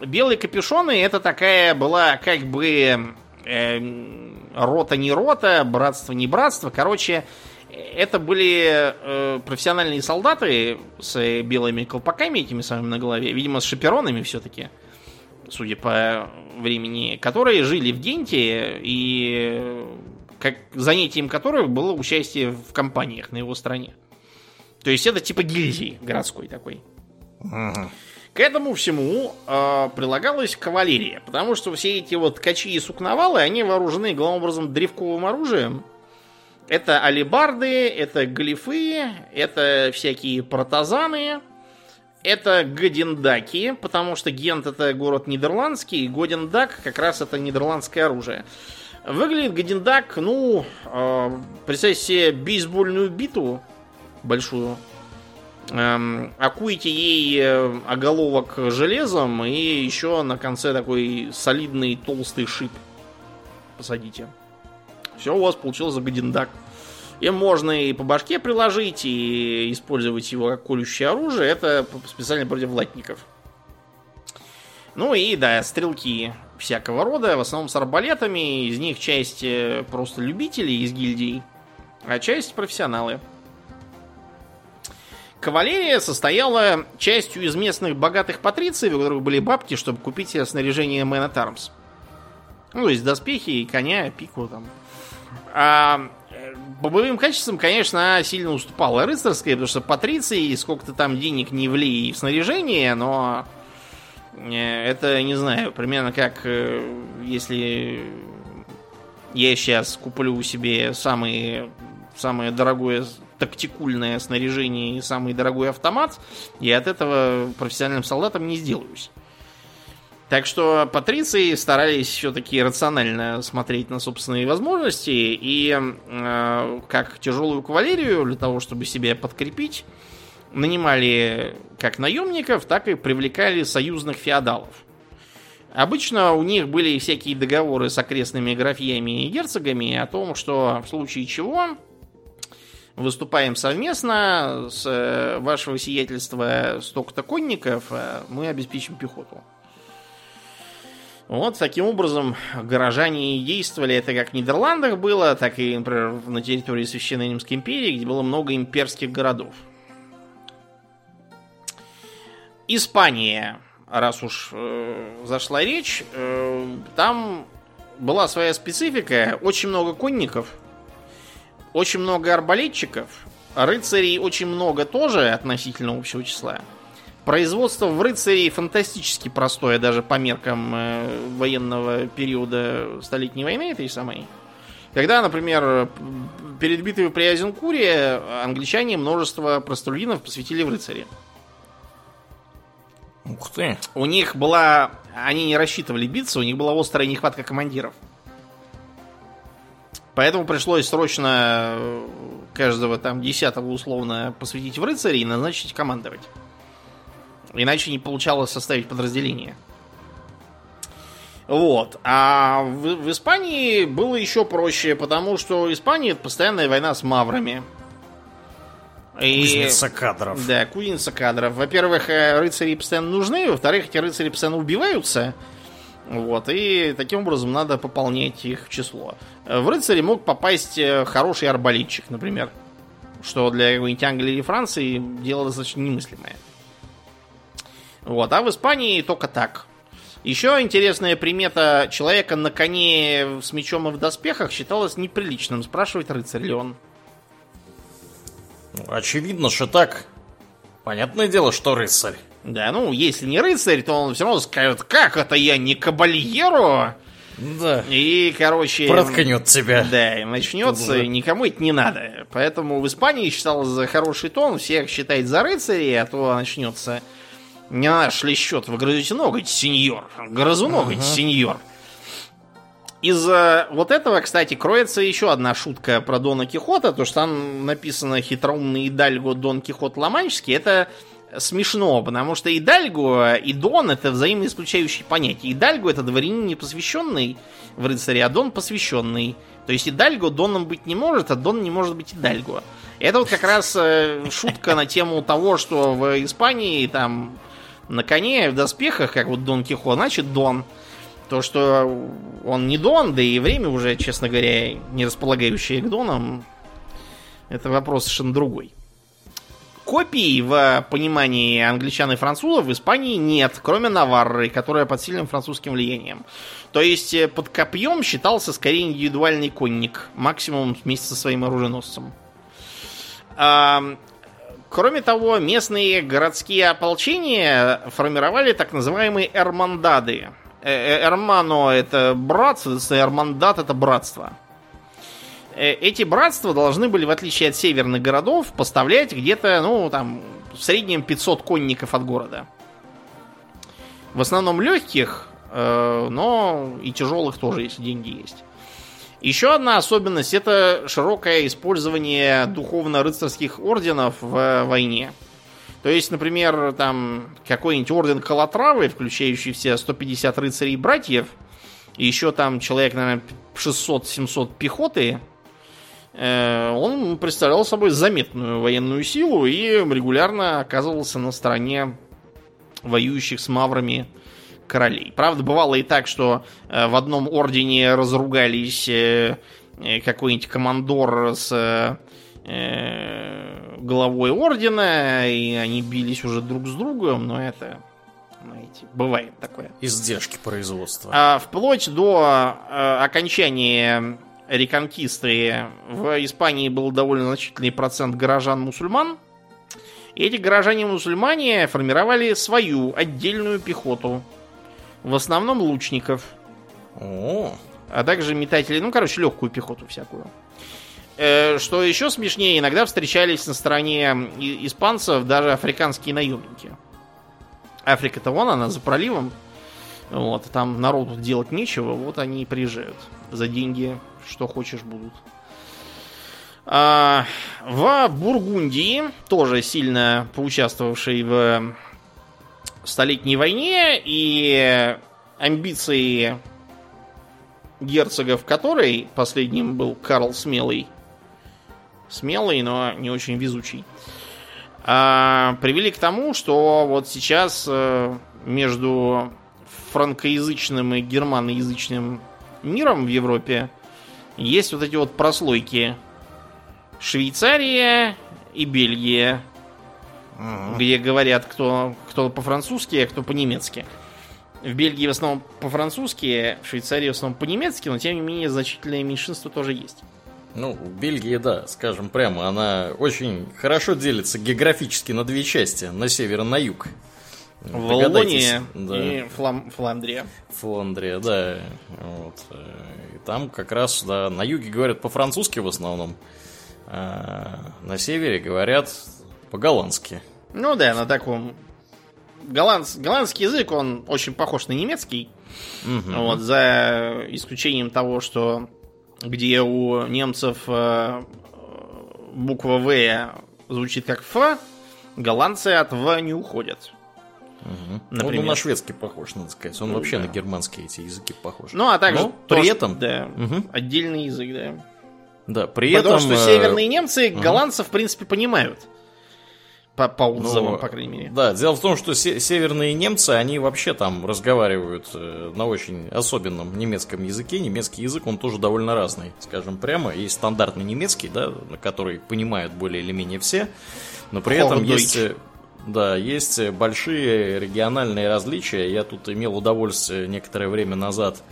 Белые капюшоны это такая была как бы э, рота не рота, братство не братство. Короче, это были э, профессиональные солдаты с белыми колпаками этими самыми на голове, видимо, с шаперонами все-таки, судя по времени, которые жили в Генте и как занятием которых было участие в компаниях на его стране. То есть это типа гильдии городской такой. Ага. К этому всему э, прилагалась кавалерия, потому что все эти вот качи и сукновалы, они вооружены главным образом древковым оружием. Это алибарды, это глифы, это всякие протазаны, это гадендаки, потому что Гент это город нидерландский, и Годендак как раз это нидерландское оружие. Выглядит Гадендак, ну, э, представьте себе бейсбольную биту большую, эм, окуете ей э, оголовок железом и еще на конце такой солидный толстый шип посадите. Все, у вас получился Гадендак. Им можно и по башке приложить, и использовать его как колющее оружие. Это специально против латников. Ну и, да, стрелки всякого рода, в основном с арбалетами. Из них часть э, просто любители из гильдий, а часть профессионалы. Кавалерия состояла частью из местных богатых патрициев, у которых были бабки, чтобы купить снаряжение Man at Arms. Ну, то есть доспехи и коня, пику там. А э, по боевым качествам, конечно, сильно уступала рыцарская, потому что патриции сколько-то там денег не влей в снаряжение, но Э, это, не знаю, примерно как э, если я сейчас куплю себе самые, самое дорогое тактикульное снаряжение и самый дорогой автомат, и от этого профессиональным солдатом не сделаюсь. Так что патриции старались все-таки рационально смотреть на собственные возможности и э, как тяжелую кавалерию для того, чтобы себя подкрепить, нанимали как наемников, так и привлекали союзных феодалов. Обычно у них были всякие договоры с окрестными графьями и герцогами о том, что в случае чего выступаем совместно с э, вашего сиятельства столько-то конников, а мы обеспечим пехоту. Вот таким образом горожане действовали. Это как в Нидерландах было, так и, например, на территории Священной Римской империи, где было много имперских городов. Испания, раз уж э, зашла речь, э, там была своя специфика. Очень много конников, очень много арбалетчиков, рыцарей очень много тоже относительно общего числа. Производство в рыцарей фантастически простое, даже по меркам э, военного периода Столетней войны этой самой. Когда, например, перед битвой при Азенкуре англичане множество простолюдинов посвятили в рыцари. Ух ты. У них была... Они не рассчитывали биться, у них была острая нехватка командиров. Поэтому пришлось срочно каждого там десятого условно посвятить в рыцари и назначить командовать. Иначе не получалось составить подразделение. Вот. А в, в Испании было еще проще, потому что Испания это постоянная война с маврами. И... Кузница кадров. Да, кузница кадров. Во-первых, э, рыцари постоянно нужны, во-вторых, эти рыцари постоянно убиваются. Вот, и таким образом надо пополнять их число. В рыцари мог попасть э, хороший арбалетчик, например. Что для какой-нибудь Англии или Франции дело достаточно немыслимое. Вот, а в Испании только так. Еще интересная примета человека на коне с мечом и в доспехах считалось неприличным. Спрашивать, рыцарь ли он. Очевидно, что так. Понятное дело, что рыцарь. Да, ну, если не рыцарь, то он все равно скажет, как это я не кабальеро? Да. И, короче... Проткнет тебя. Да, и начнется, и никому это не надо. Поэтому в Испании считалось за хороший тон всех считать за рыцарей, а то начнется... Не наш ли счет, вы грызете ноготь, сеньор. Грызу ноготь, ага. сеньор. Из-за вот этого, кстати, кроется еще одна шутка про Дона Кихота, то что там написано хитроумный Идальго Дон Кихот Ломанческий. Это смешно, потому что Идальго и Дон это взаимно исключающие понятия. Идальго это дворянин не посвященный в рыцаре, а Дон посвященный. То есть Идальго Доном быть не может, а Дон не может быть Идальго. Это вот как раз э, шутка на тему того, что в Испании там на коне в доспехах, как вот Дон Кихот, значит Дон. То, что он не Дон, да и время уже, честно говоря, не располагающее к Донам, это вопрос совершенно другой. Копий в понимании англичан и французов в Испании нет, кроме Наварры, которая под сильным французским влиянием. То есть э, под копьем считался скорее индивидуальный конник, максимум вместе со своим оруженосцем. Кроме того, местные городские ополчения формировали так называемые эрмандады. Э, э, эрмано это братство, эрмандат это братство. Э, эти братства должны были, в отличие от северных городов, поставлять где-то, ну, там, в среднем 500 конников от города. В основном легких, но и тяжелых тоже, если деньги есть. Еще одна особенность это широкое использование духовно-рыцарских орденов в войне. То есть, например, там какой-нибудь орден Калатравы, включающий все 150 рыцарей и братьев, и еще там человек, наверное, 600-700 пехоты, э, он представлял собой заметную военную силу и регулярно оказывался на стороне воюющих с маврами королей. Правда, бывало и так, что э, в одном ордене разругались э, э, какой-нибудь командор с главой ордена, и они бились уже друг с другом, но это, знаете, бывает такое. Издержки производства. А вплоть до окончания реконкисты в Испании был довольно значительный процент горожан-мусульман. И эти горожане-мусульмане формировали свою отдельную пехоту, в основном лучников. О. А также метателей, ну, короче, легкую пехоту всякую. Э, что еще смешнее, иногда встречались на стороне испанцев даже африканские наемники. Африка-то вон она, за проливом. Вот, там народу делать нечего, вот они и приезжают. За деньги, что хочешь, будут. А, в Бургундии, тоже сильно поучаствовавший в Столетней войне и амбиции герцогов которой, последним был Карл Смелый, смелый, но не очень везучий, а, привели к тому, что вот сейчас э, между франкоязычным и германоязычным миром в Европе есть вот эти вот прослойки. Швейцария и Бельгия, uh-huh. где говорят, кто, кто по-французски, а кто по-немецки. В Бельгии в основном по-французски, в Швейцарии в основном по-немецки, но тем не менее значительное меньшинство тоже есть. Ну, в Бельгии, да, скажем прямо, она очень хорошо делится географически на две части, на север и на юг. Волония да. и Флам, Фландрия. Фландрия, да. Вот. И там как раз, да, на юге говорят по-французски в основном, а на севере говорят по-голландски. Ну да, на таком голландс- голландский язык, он очень похож на немецкий. Мгм. Вот, за исключением того, что где у немцев э, буква В звучит как Ф, голландцы от В не уходят. Мгм. Например. Он на шведский похож, надо сказать. Он Ну, вообще да. на германские эти языки похож. Ну, а также Но то, при этом- да, Мгм. отдельный язык, да. Да, при Потому этом... что э, северные немцы голландцев, в принципе, понимают. По, по ну, отзывам, по крайней мере. Да, дело в том, что се- северные немцы, они вообще там разговаривают э, на очень особенном немецком языке. Немецкий язык, он тоже довольно разный, скажем прямо. Есть стандартный немецкий, да, который понимают более или менее все. Но при этом Hochdeutsch. есть... э, Да, есть э, большие региональные различия. Я тут имел удовольствие некоторое время назад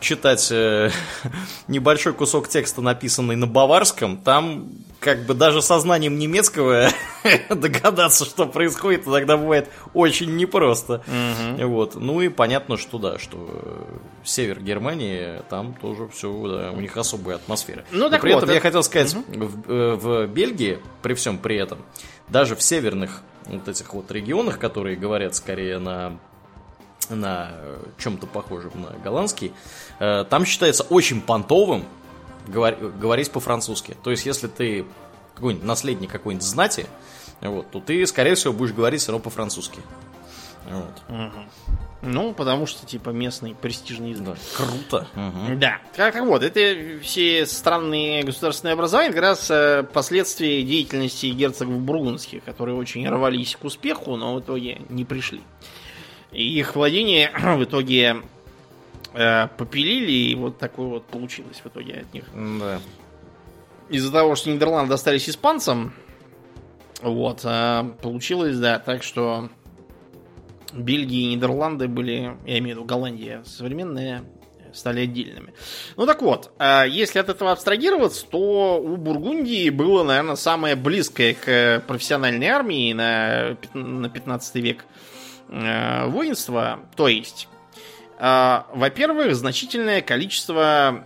читать э, небольшой кусок текста, написанный на баварском, там как бы даже со знанием немецкого догадаться, что происходит, иногда бывает очень непросто. Вот. Ну и понятно, что да, что э, север Германии, там тоже все, да, у них особая атмосфера. Ну, Но так при вот, этом это- я хотел сказать, в, э, в Бельгии, при всем при этом, даже в северных вот этих вот регионах, которые говорят скорее на на чем-то похожем на голландский, э, там считается очень понтовым говорить по-французски. То есть, если ты какой-нибудь наследник какой-нибудь знати, вот, то ты, скорее всего, будешь говорить все равно по-французски. Вот. Ну, потому что, типа, местный престижный язык. Да, круто. Мгм. Да. Как вот, это все странные государственные образования как раз э, последствия деятельности герцогов бургундских, которые очень рвались к успеху, но в итоге не пришли. И их владение в итоге э, попилили, и вот такое вот получилось в итоге от них. Да. Из-за того, что Нидерланды достались испанцам, вот, э, получилось, да, так что Бельгия и Нидерланды были, я имею в виду Голландия современные, стали отдельными. Ну так вот, э, если от этого абстрагироваться, то у Бургундии было, наверное, самое близкое к профессиональной армии на, пят- на 15 век э, воинство. То есть, э, во-первых, значительное количество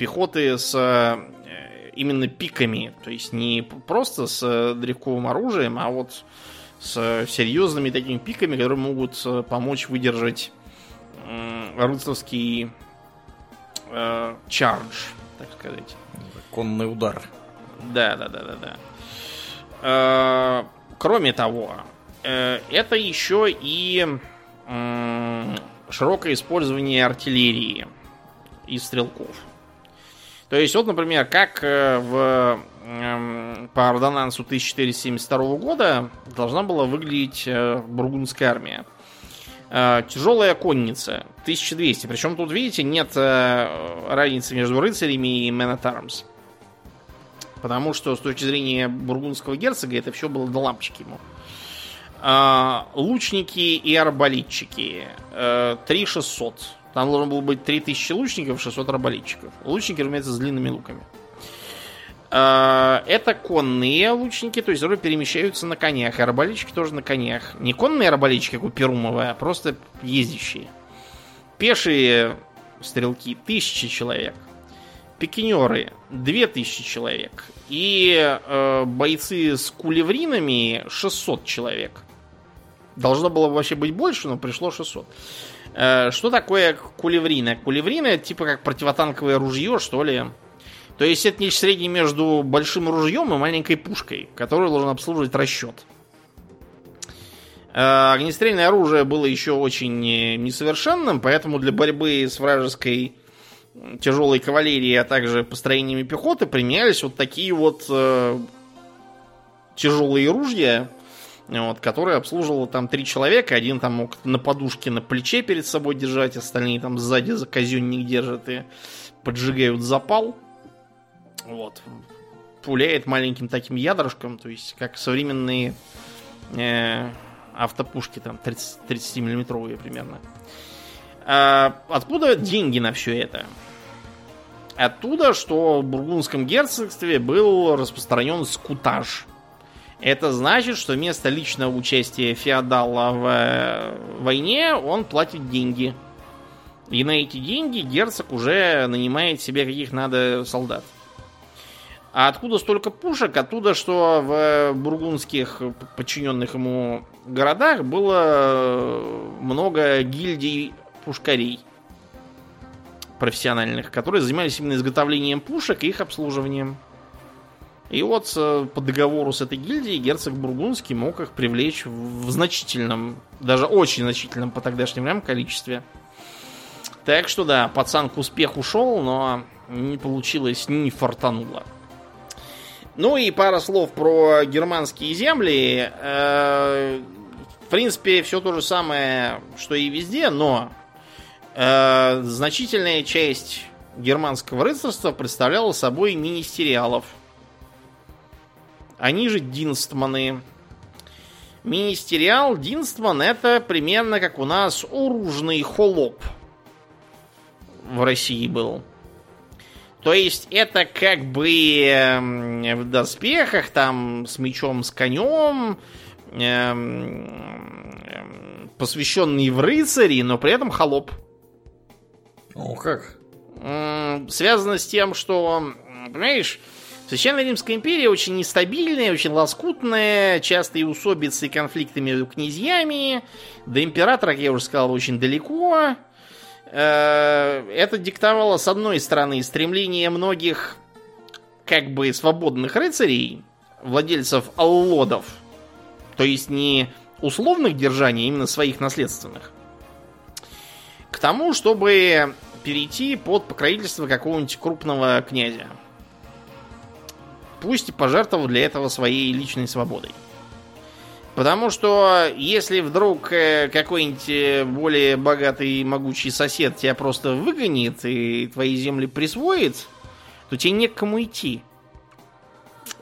пехоты с э, именно пиками, то есть не просто с древковым оружием, а вот с серьезными такими пиками, которые могут э, помочь выдержать рыцарский э, чардж, так сказать. Конный удар. Да, да, да, да, да. Э, Кроме того, это еще и широкое использование артиллерии и стрелков. То есть, вот, например, как э, в, эм, по ордонансу 1472 года должна была выглядеть э, бургундская армия. Э, Тяжелая конница 1200. Причем тут, видите, нет э, разницы между рыцарями и men at arms. Потому что с точки зрения бургундского герцога это все было до лампочки ему. Лучники и арбалетчики. э, 3600. Там должно было быть 3000 лучников, 600 арбалетчиков. Лучники, разумеется, с длинными луками. А, Это конные лучники, то есть которые перемещаются на конях. И арбалетчики тоже на конях. Не конные арбалетчики, как у Перумова, а просто ездящие. Пешие стрелки 1000 человек. Пикинеры 2000 человек. И э, бойцы с кулевринами 600 человек. Должно было вообще быть больше, но пришло 600. Э, что такое кулеврина? Кулеврина это типа как противотанковое ружье, что ли. То есть это нечто среднее между большим ружьем и маленькой пушкой, которую должен обслуживать расчет. Э, Огнестрельное оружие было еще очень э, несовершенным, поэтому для борьбы с вражеской тяжелой кавалерией, а также построениями пехоты применялись вот такие вот э, тяжелые ружья, вот, которые обслуживало там три человека. Один там мог на подушке на плече перед собой держать, остальные там сзади за казенник держат и поджигают запал. Вот. Пуляет маленьким таким ядрышком, то есть как современные э, автопушки там 30, 30-миллиметровые примерно. А откуда деньги на все это? Оттуда, что в Бургундском герцогстве был распространен скутаж. Это значит, что вместо личного участия феодала в э, войне он платит деньги. И на эти деньги герцог уже нанимает себе каких надо солдат. А откуда столько пушек? Оттуда, что в бургундских подчиненных ему городах было много гильдий пушкарей профессиональных, которые занимались именно изготовлением пушек и их обслуживанием. И вот э, по договору с этой гильдией герцог Бургундский мог их привлечь в значительном, даже очень значительном по тогдашним временам количестве. Так что да, пацан к успеху шел, но не получилось, не фартануло. Ну и пара слов про германские земли. Э, в принципе, все то же самое, что и везде, но э, значительная часть германского рыцарства представляла собой министериалов – они же Динстманы. Министериал Динстман это примерно как у нас оружный холоп в России был. То есть это как бы эм, в доспехах, там, с мечом, с конем, эм, эм, посвященный в рыцари, но при этом холоп. О, как? Связано с тем, что, понимаешь, Священная Римская империя очень нестабильная, очень лоскутная, частые усобицы и конфликты между князьями. До императора, как я уже сказал, очень далеко. Э, это диктовало, с одной стороны, стремление многих как бы свободных рыцарей, владельцев аллодов, то есть не условных держаний, а именно своих наследственных, к тому, чтобы перейти под покровительство какого-нибудь крупного князя пусть пожертвовал для этого своей личной свободой. Потому что если вдруг э, какой-нибудь э, более богатый и могучий сосед тебя просто выгонит и твои земли присвоит, то тебе не к кому идти.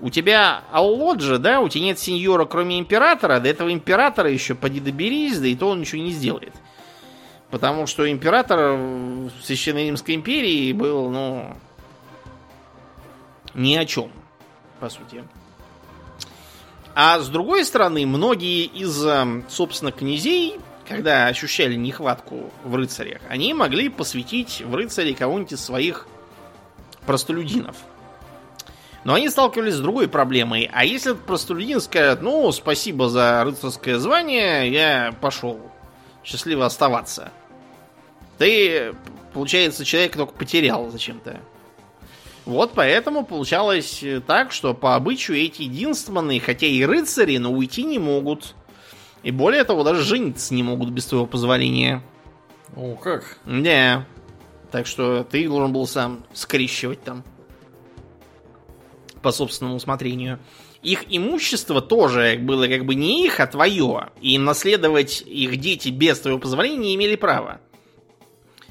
У тебя Аллоджа, да, у тебя нет сеньора, кроме императора, до этого императора еще поди доберись, да и то он ничего не сделает. Потому что император в Священной Римской империи был, ну, ни о чем по сути. А с другой стороны, многие из, эм, собственно, князей, когда ощущали нехватку в рыцарях, они могли посвятить в рыцари кого-нибудь из своих простолюдинов. Но они сталкивались с другой проблемой. А если простолюдин скажет, ну, спасибо за рыцарское звание, я пошел. Счастливо оставаться. Ты, получается, человек только потерял зачем-то. Вот поэтому получалось э, так, что по обычаю эти единственные, хотя и рыцари, но уйти не могут. И более того, даже жениться не могут без твоего позволения. О, как? Да. Так что ты должен был сам скрещивать там. По собственному усмотрению. Их имущество тоже было как бы не их, а твое. И наследовать их дети без твоего позволения не имели права.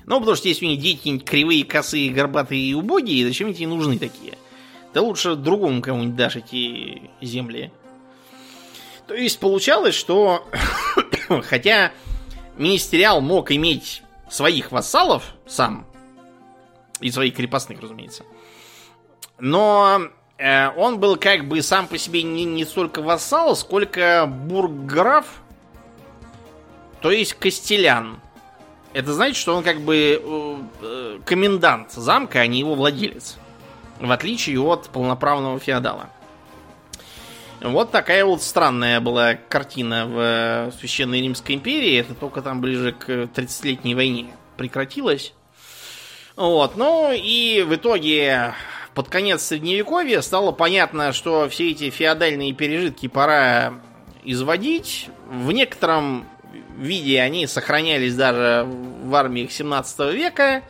Ну, потому что если у них дети кривые, косые, горбатые и убогие, зачем тебе нужны такие? Да лучше другому кому-нибудь дашь эти земли. То есть получалось, что хотя министериал мог иметь своих вассалов сам, и своих крепостных, разумеется, но э, он был как бы сам по себе не, не столько вассал, сколько бургграф, то есть костелян. Это значит, что он как бы э, э, комендант замка, а не его владелец. В отличие от полноправного феодала. Вот такая вот странная была картина в э, Священной Римской империи. Это только там ближе к 30-летней войне прекратилось. Вот, ну и в итоге под конец Средневековья стало понятно, что все эти феодальные пережитки пора изводить. В некотором виде они сохранялись даже в армиях 17 века.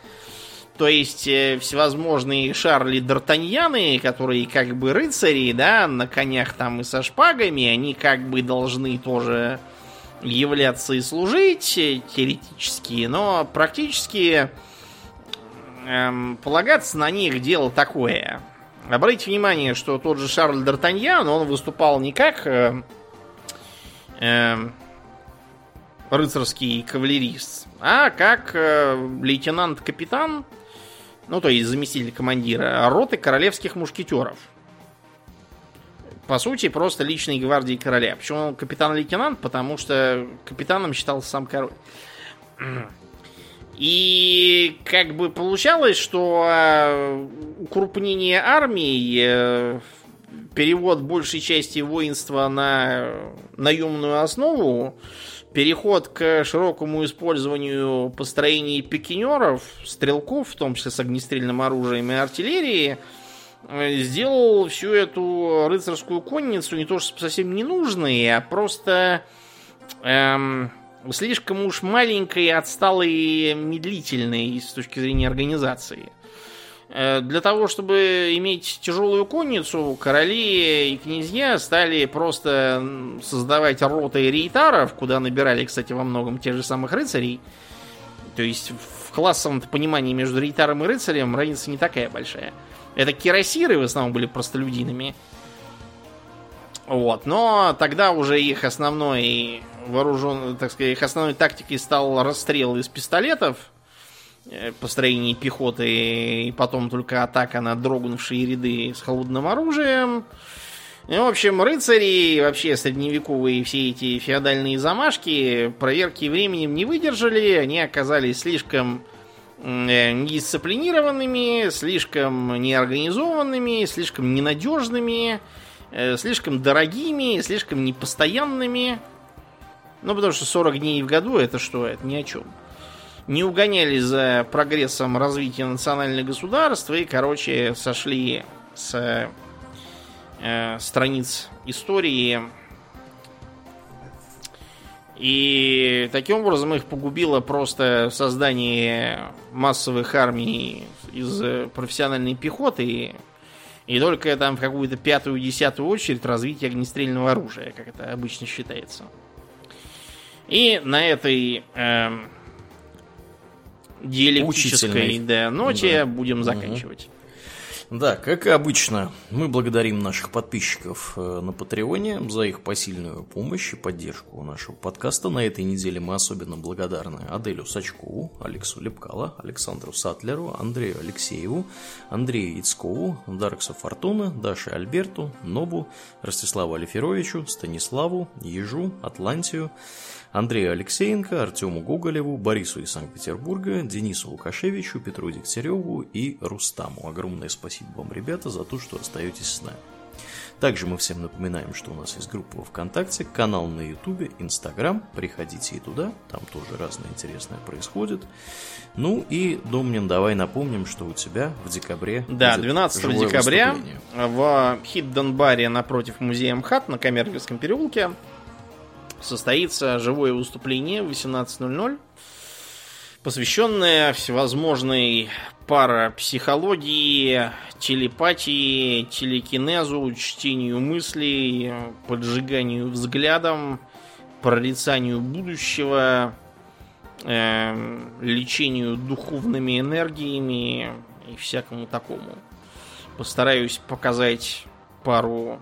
То есть э, всевозможные Шарли Д'Артаньяны, которые как бы рыцари, да, на конях там и со шпагами, они как бы должны тоже являться и служить э, теоретически, но практически эм, полагаться на них дело такое. Обратите внимание, что тот же Шарль Д'Артаньян, он выступал не как э, э, рыцарский кавалерист, а как э, лейтенант-капитан, ну то есть заместитель командира роты королевских мушкетеров. По сути, просто личной гвардии короля. Почему он капитан-лейтенант? Потому что капитаном считался сам король. И как бы получалось, что э, укрупнение армии, э, перевод большей части воинства на наемную основу, переход к широкому использованию построений пикинеров, стрелков, в том числе с огнестрельным оружием и артиллерией, э, сделал всю эту рыцарскую конницу не то что совсем ненужной, а просто эм, слишком уж маленькой, отсталой медлительной с точки зрения организации. Э, для того, чтобы иметь тяжелую конницу, короли и князья стали просто создавать роты рейтаров, куда набирали, кстати, во многом тех же самых рыцарей. То есть в классовом понимании между рейтаром и рыцарем разница не такая большая. Это кирасиры в основном были простолюдинами. Вот, но тогда уже их основной вооружен, так сказать, их основной тактикой стал расстрел из пистолетов, построении пехоты и потом только атака на дрогнувшие ряды с холодным оружием. И, в общем, рыцари, вообще средневековые все эти феодальные замашки проверки временем не выдержали, они оказались слишком э, недисциплинированными, слишком неорганизованными, слишком ненадежными, э, слишком дорогими, слишком непостоянными. Ну, потому что 40 дней в году это что? Это ни о чем не угоняли за прогрессом развития национальных государств и, короче, сошли с э, страниц истории. И таким образом их погубило просто создание массовых армий из профессиональной пехоты и только там в какую-то пятую-десятую очередь развитие огнестрельного оружия, как это обычно считается. И на этой э, диалектической да, ноте да. будем заканчивать. Да, как и обычно, мы благодарим наших подписчиков э, на Патреоне за их посильную помощь и поддержку нашего подкаста. На этой неделе мы особенно благодарны Аделю Сачкову, Алексу Лепкало, Александру Сатлеру, Андрею Алексееву, Андрею Яцкову, Дарксу Фортуна, Даше Альберту, Нобу, Ростиславу Алиферовичу, Станиславу, Ежу, Атлантию, Андрею Алексеенко, Артему Гоголеву, Борису из Санкт-Петербурга, Денису Лукашевичу, Петру Дегтяреву и Рустаму. Огромное спасибо вам, ребята, за то, что остаетесь с нами. Также мы всем напоминаем, что у нас есть группа ВКонтакте, канал на Ютубе, Инстаграм. Приходите и туда, там тоже разное интересное происходит. Ну и, Домнин, давай напомним, что у тебя в декабре Да, 12 декабря в Хидденбаре напротив музея МХАТ на Камергерском переулке состоится живое выступление в 18.00, посвященное всевозможной парапсихологии, телепатии, телекинезу, чтению мыслей, поджиганию взглядом, прорицанию будущего, э, лечению духовными энергиями и всякому такому. Постараюсь показать пару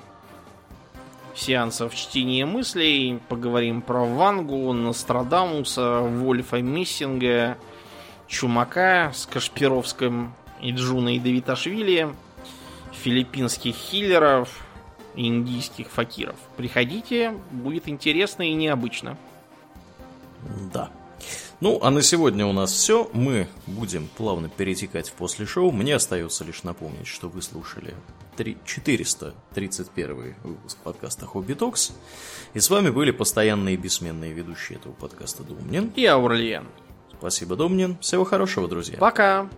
сеансов чтения мыслей. Поговорим про Вангу, Нострадамуса, Вольфа Мессинга, Чумака с Кашпировским и Джуной Давиташвили, филиппинских хиллеров, индийских факиров. Приходите, будет интересно и необычно. Да. Ну, а на сегодня у нас все. Мы будем плавно перетекать в после шоу. Мне остается лишь напомнить, что вы слушали 431 выпуск подкаста Хобби Токс. И с вами были постоянные бессменные ведущие этого подкаста Домнин и Аурлиен. Спасибо, Домнин. Всего хорошего, друзья. Пока.